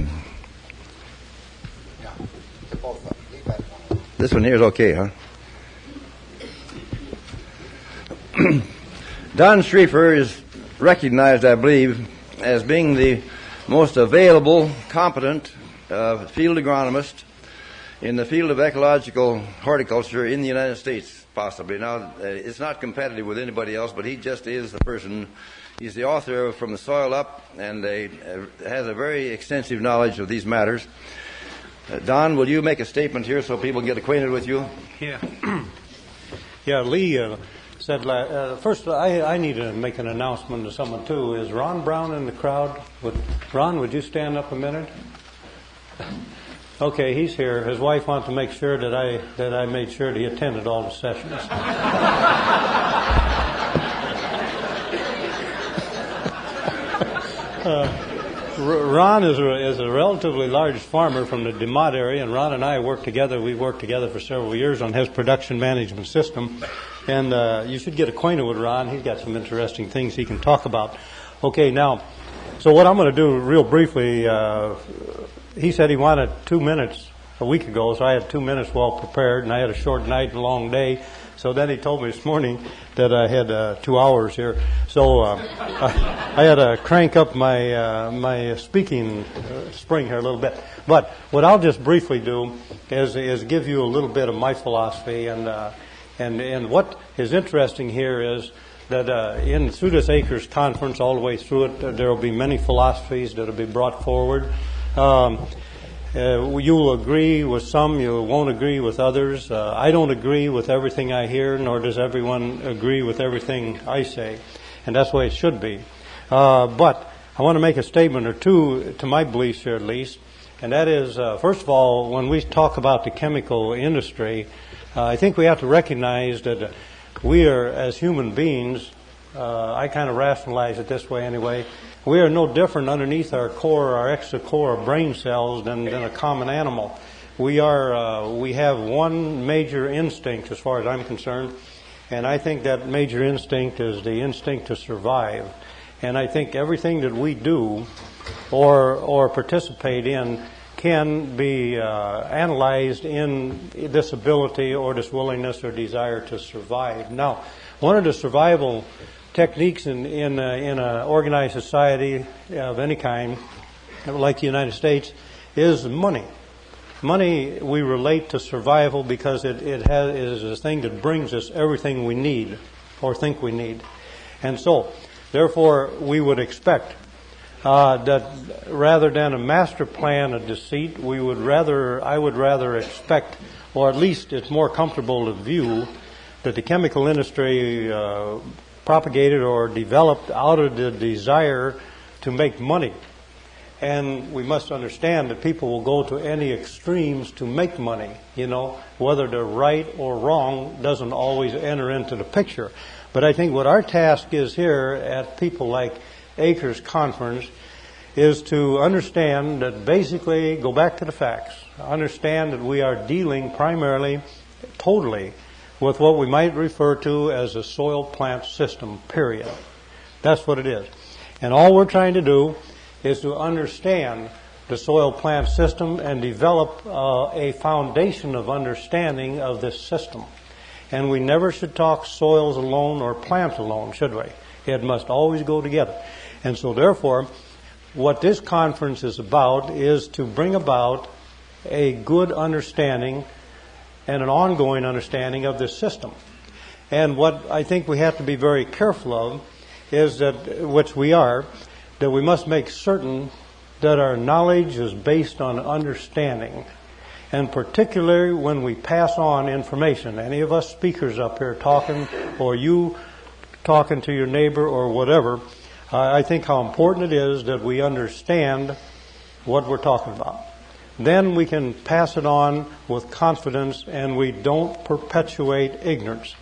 This one here is okay, huh? Don Schriefer is recognized, I believe, as being the most available, competent uh, field agronomist in the field of ecological horticulture in the United States, possibly. Now, uh, it's not competitive with anybody else, but he just is the person. He's the author of From the Soil Up and uh, has a very extensive knowledge of these matters. Uh, Don, will you make a statement here so people get acquainted with you? Yeah. yeah, Lee uh, said, uh, first, I, I need to make an announcement to someone, too. Is Ron Brown in the crowd? Would, Ron, would you stand up a minute? Okay, he's here. His wife wants to make sure that I, that I made sure that he attended all the sessions. R- Ron is a, is a relatively large farmer from the DeMotte area, and Ron and I worked together. We worked together for several years on his production management system, and uh, you should get acquainted with Ron. He's got some interesting things he can talk about. Okay, now, so what I'm going to do real briefly, uh, he said he wanted two minutes a week ago, so I had two minutes well prepared, and I had a short night and a long day. So then he told me this morning that I had uh, two hours here. So uh, I, I had to crank up my uh, my speaking uh, spring here a little bit. But what I'll just briefly do is is give you a little bit of my philosophy and uh, and and what is interesting here is that uh, in this Acres conference, all the way through it, there will be many philosophies that will be brought forward. Um, uh, you'll agree with some, you won't agree with others. Uh, I don't agree with everything I hear, nor does everyone agree with everything I say, and that's the way it should be. Uh, but I want to make a statement or two to my beliefs here, at least, and that is, uh, first of all, when we talk about the chemical industry, uh, I think we have to recognize that we are, as human beings, uh, I kind of rationalize it this way anyway. We are no different underneath our core, our extra core of brain cells than, than a common animal. We are, uh, we have one major instinct as far as I'm concerned, and I think that major instinct is the instinct to survive. And I think everything that we do or, or participate in can be uh, analyzed in this ability or this willingness or desire to survive. Now, one of the survival techniques in in uh, in an organized society of any kind, like the United States, is money. Money we relate to survival because it, it has, is a thing that brings us everything we need or think we need. And so, therefore, we would expect uh, that rather than a master plan of deceit, we would rather, I would rather expect, or at least it's more comfortable to view, that the chemical industry uh, propagated or developed out of the desire to make money. And we must understand that people will go to any extremes to make money. You know, whether they're right or wrong doesn't always enter into the picture. But I think what our task is here at people like Acres Conference is to understand that basically, go back to the facts, understand that we are dealing primarily, totally, with what we might refer to as a soil plant system, period. That's what it is. And all we're trying to do is to understand the soil plant system and develop uh, a foundation of understanding of this system. And we never should talk soils alone or plants alone, should we? It must always go together. And so, therefore, what this conference is about is to bring about a good understanding and an ongoing understanding of this system. And what I think we have to be very careful of is that, which we are, that we must make certain that our knowledge is based on understanding. And particularly when we pass on information, any of us speakers up here talking, or you talking to your neighbor or whatever, I think how important it is that we understand what we're talking about. Then we can pass it on with confidence and we don't perpetuate ignorance.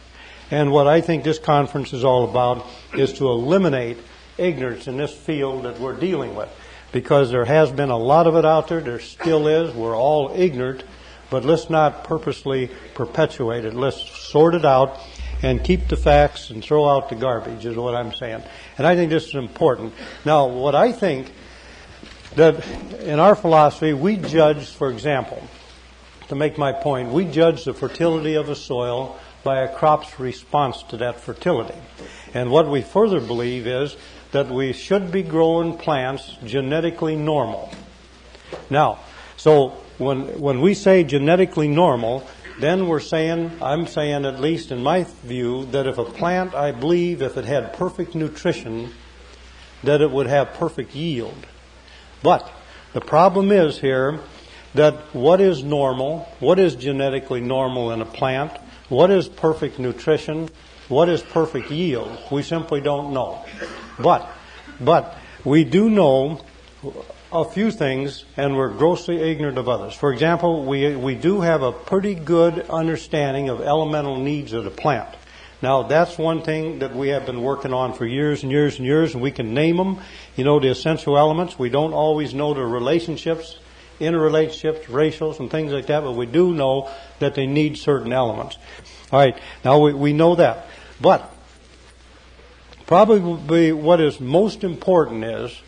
And what I think this conference is all about is to eliminate ignorance in this field that we're dealing with. Because there has been a lot of it out there, there still is. We're all ignorant, but let's not purposely perpetuate it. Let's sort it out and keep the facts and throw out the garbage, is what I'm saying. And I think this is important. Now, what I think that in our philosophy, we judge, for example, to make my point, we judge the fertility of a soil by a crop's response to that fertility. And what we further believe is that we should be growing plants genetically normal. Now, so when, when we say genetically normal, then we're saying, I'm saying at least in my view, that if a plant, I believe, if it had perfect nutrition, that it would have perfect yield. But the problem is here that what is normal, what is genetically normal in a plant, what is perfect nutrition, what is perfect yield, we simply don't know. But, but we do know a few things and we're grossly ignorant of others. For example, we, we do have a pretty good understanding of elemental needs of the plant. Now, that's one thing that we have been working on for years and years and years, and we can name them. You know, the essential elements. We don't always know the relationships, interrelationships, ratios, and things like that, but we do know that they need certain elements. All right, now we, we know that. But probably what is most important is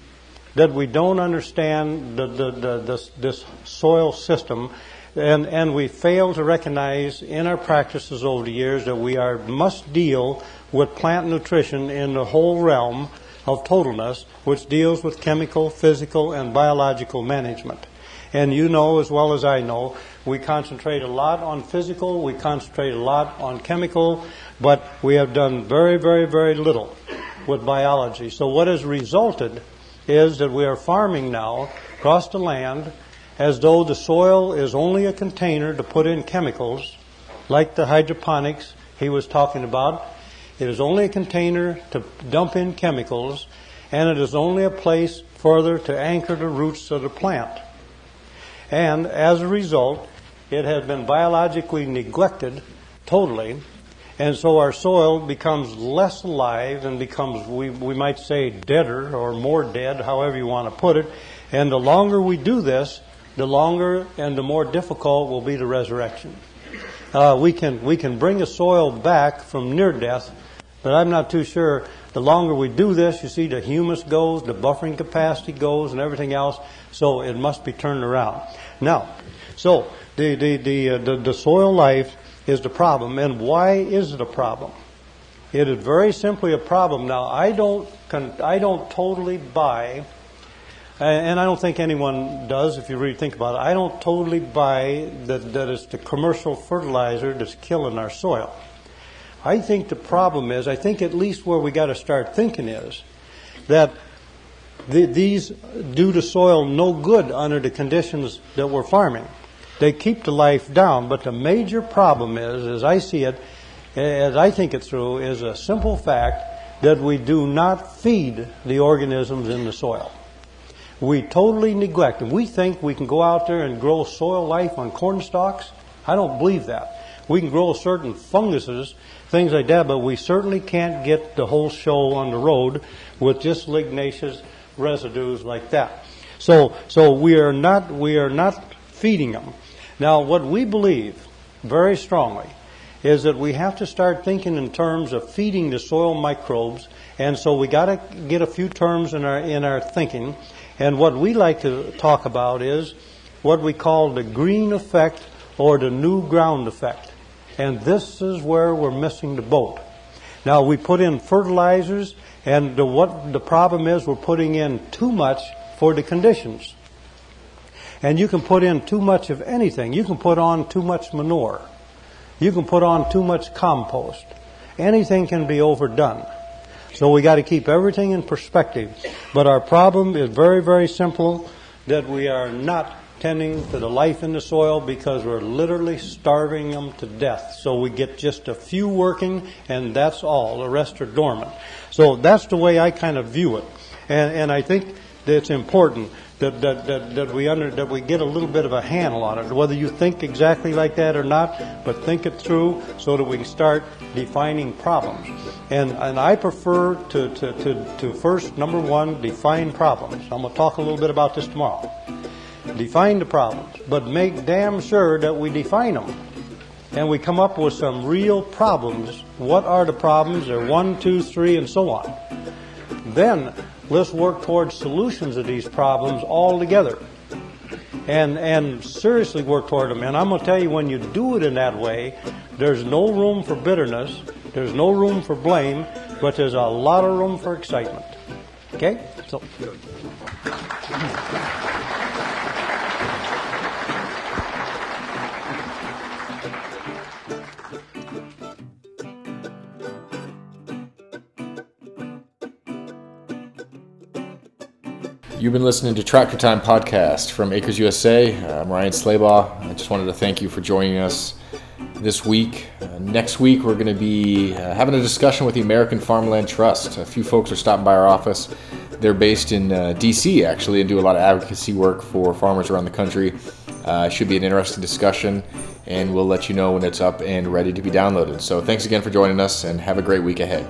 that we don't understand the, the, the, this, this soil system and, and we fail to recognize in our practices over the years that we are, must deal with plant nutrition in the whole realm of totalness, which deals with chemical, physical, and biological management. And you know as well as I know, we concentrate a lot on physical, we concentrate a lot on chemical, but we have done very, very, very little with biology. So what has resulted is that we are farming now across the land as though the soil is only a container to put in chemicals, like the hydroponics he was talking about. It is only a container to dump in chemicals, and it is only a place further to anchor the roots of the plant. And as a result, it has been biologically neglected totally, and so our soil becomes less alive and becomes, we, we might say, deader or more dead, however you want to put it. And the longer we do this, the longer and the more difficult will be the resurrection. Uh, we can we can bring a soil back from near death, but I'm not too sure. The longer we do this, you see, the humus goes, the buffering capacity goes, and everything else. So it must be turned around. Now, so the the the uh, the, the soil life is the problem, and why is it a problem? It is very simply a problem. Now, I don't I don't totally buy and I don't think anyone does if you really think about it. I don't totally buy that, that it's the commercial fertilizer that's killing our soil. I think the problem is, I think at least where we got to start thinking is that the, these do the soil no good under the conditions that we're farming. They keep the life down, but the major problem is, as I see it, as I think it through, is a simple fact that we do not feed the organisms in the soil we totally neglect. them. we think we can go out there and grow soil life on corn stalks. I don't believe that. We can grow certain funguses, things like that, but we certainly can't get the whole show on the road with just lignaceous residues like that. So, so we are not, we are not feeding them. Now, what we believe very strongly is that we have to start thinking in terms of feeding the soil microbes, and so we got to get a few terms in our in our thinking. And what we like to talk about is what we call the green effect or the new ground effect. And this is where we're missing the boat. Now we put in fertilizers and the, what the problem is we're putting in too much for the conditions. And you can put in too much of anything. You can put on too much manure. You can put on too much compost. Anything can be overdone. So we got to keep everything in perspective. But our problem is very, very simple that we are not tending to the life in the soil because we're literally starving them to death. So we get just a few working and that's all. The rest are dormant. So that's the way I kind of view it. And, and I think it's important that, that, that, that we under, that we get a little bit of a handle on it, whether you think exactly like that or not, but think it through so that we can start defining problems. And, and I prefer to, to, to, to first, number one, define problems. I'm going to talk a little bit about this tomorrow. Define the problems, but make damn sure that we define them. And we come up with some real problems. What are the problems? They're one, two, three, and so on. Then let's work towards solutions of these problems all together. And, and seriously work toward them. And I'm going to tell you, when you do it in that way, there's no room for bitterness, there's no room for blame, but there's a lot of room for excitement. Okay? So. You've been listening to Tractor Time Podcast from Acres USA. I'm Ryan Slabaugh. I just wanted to thank you for joining us this week. Uh, next week, we're going to be uh, having a discussion with the American Farmland Trust. A few folks are stopping by our office. They're based in uh, DC, actually, and do a lot of advocacy work for farmers around the country. Uh, should be an interesting discussion, and we'll let you know when it's up and ready to be downloaded. So, thanks again for joining us, and have a great week ahead.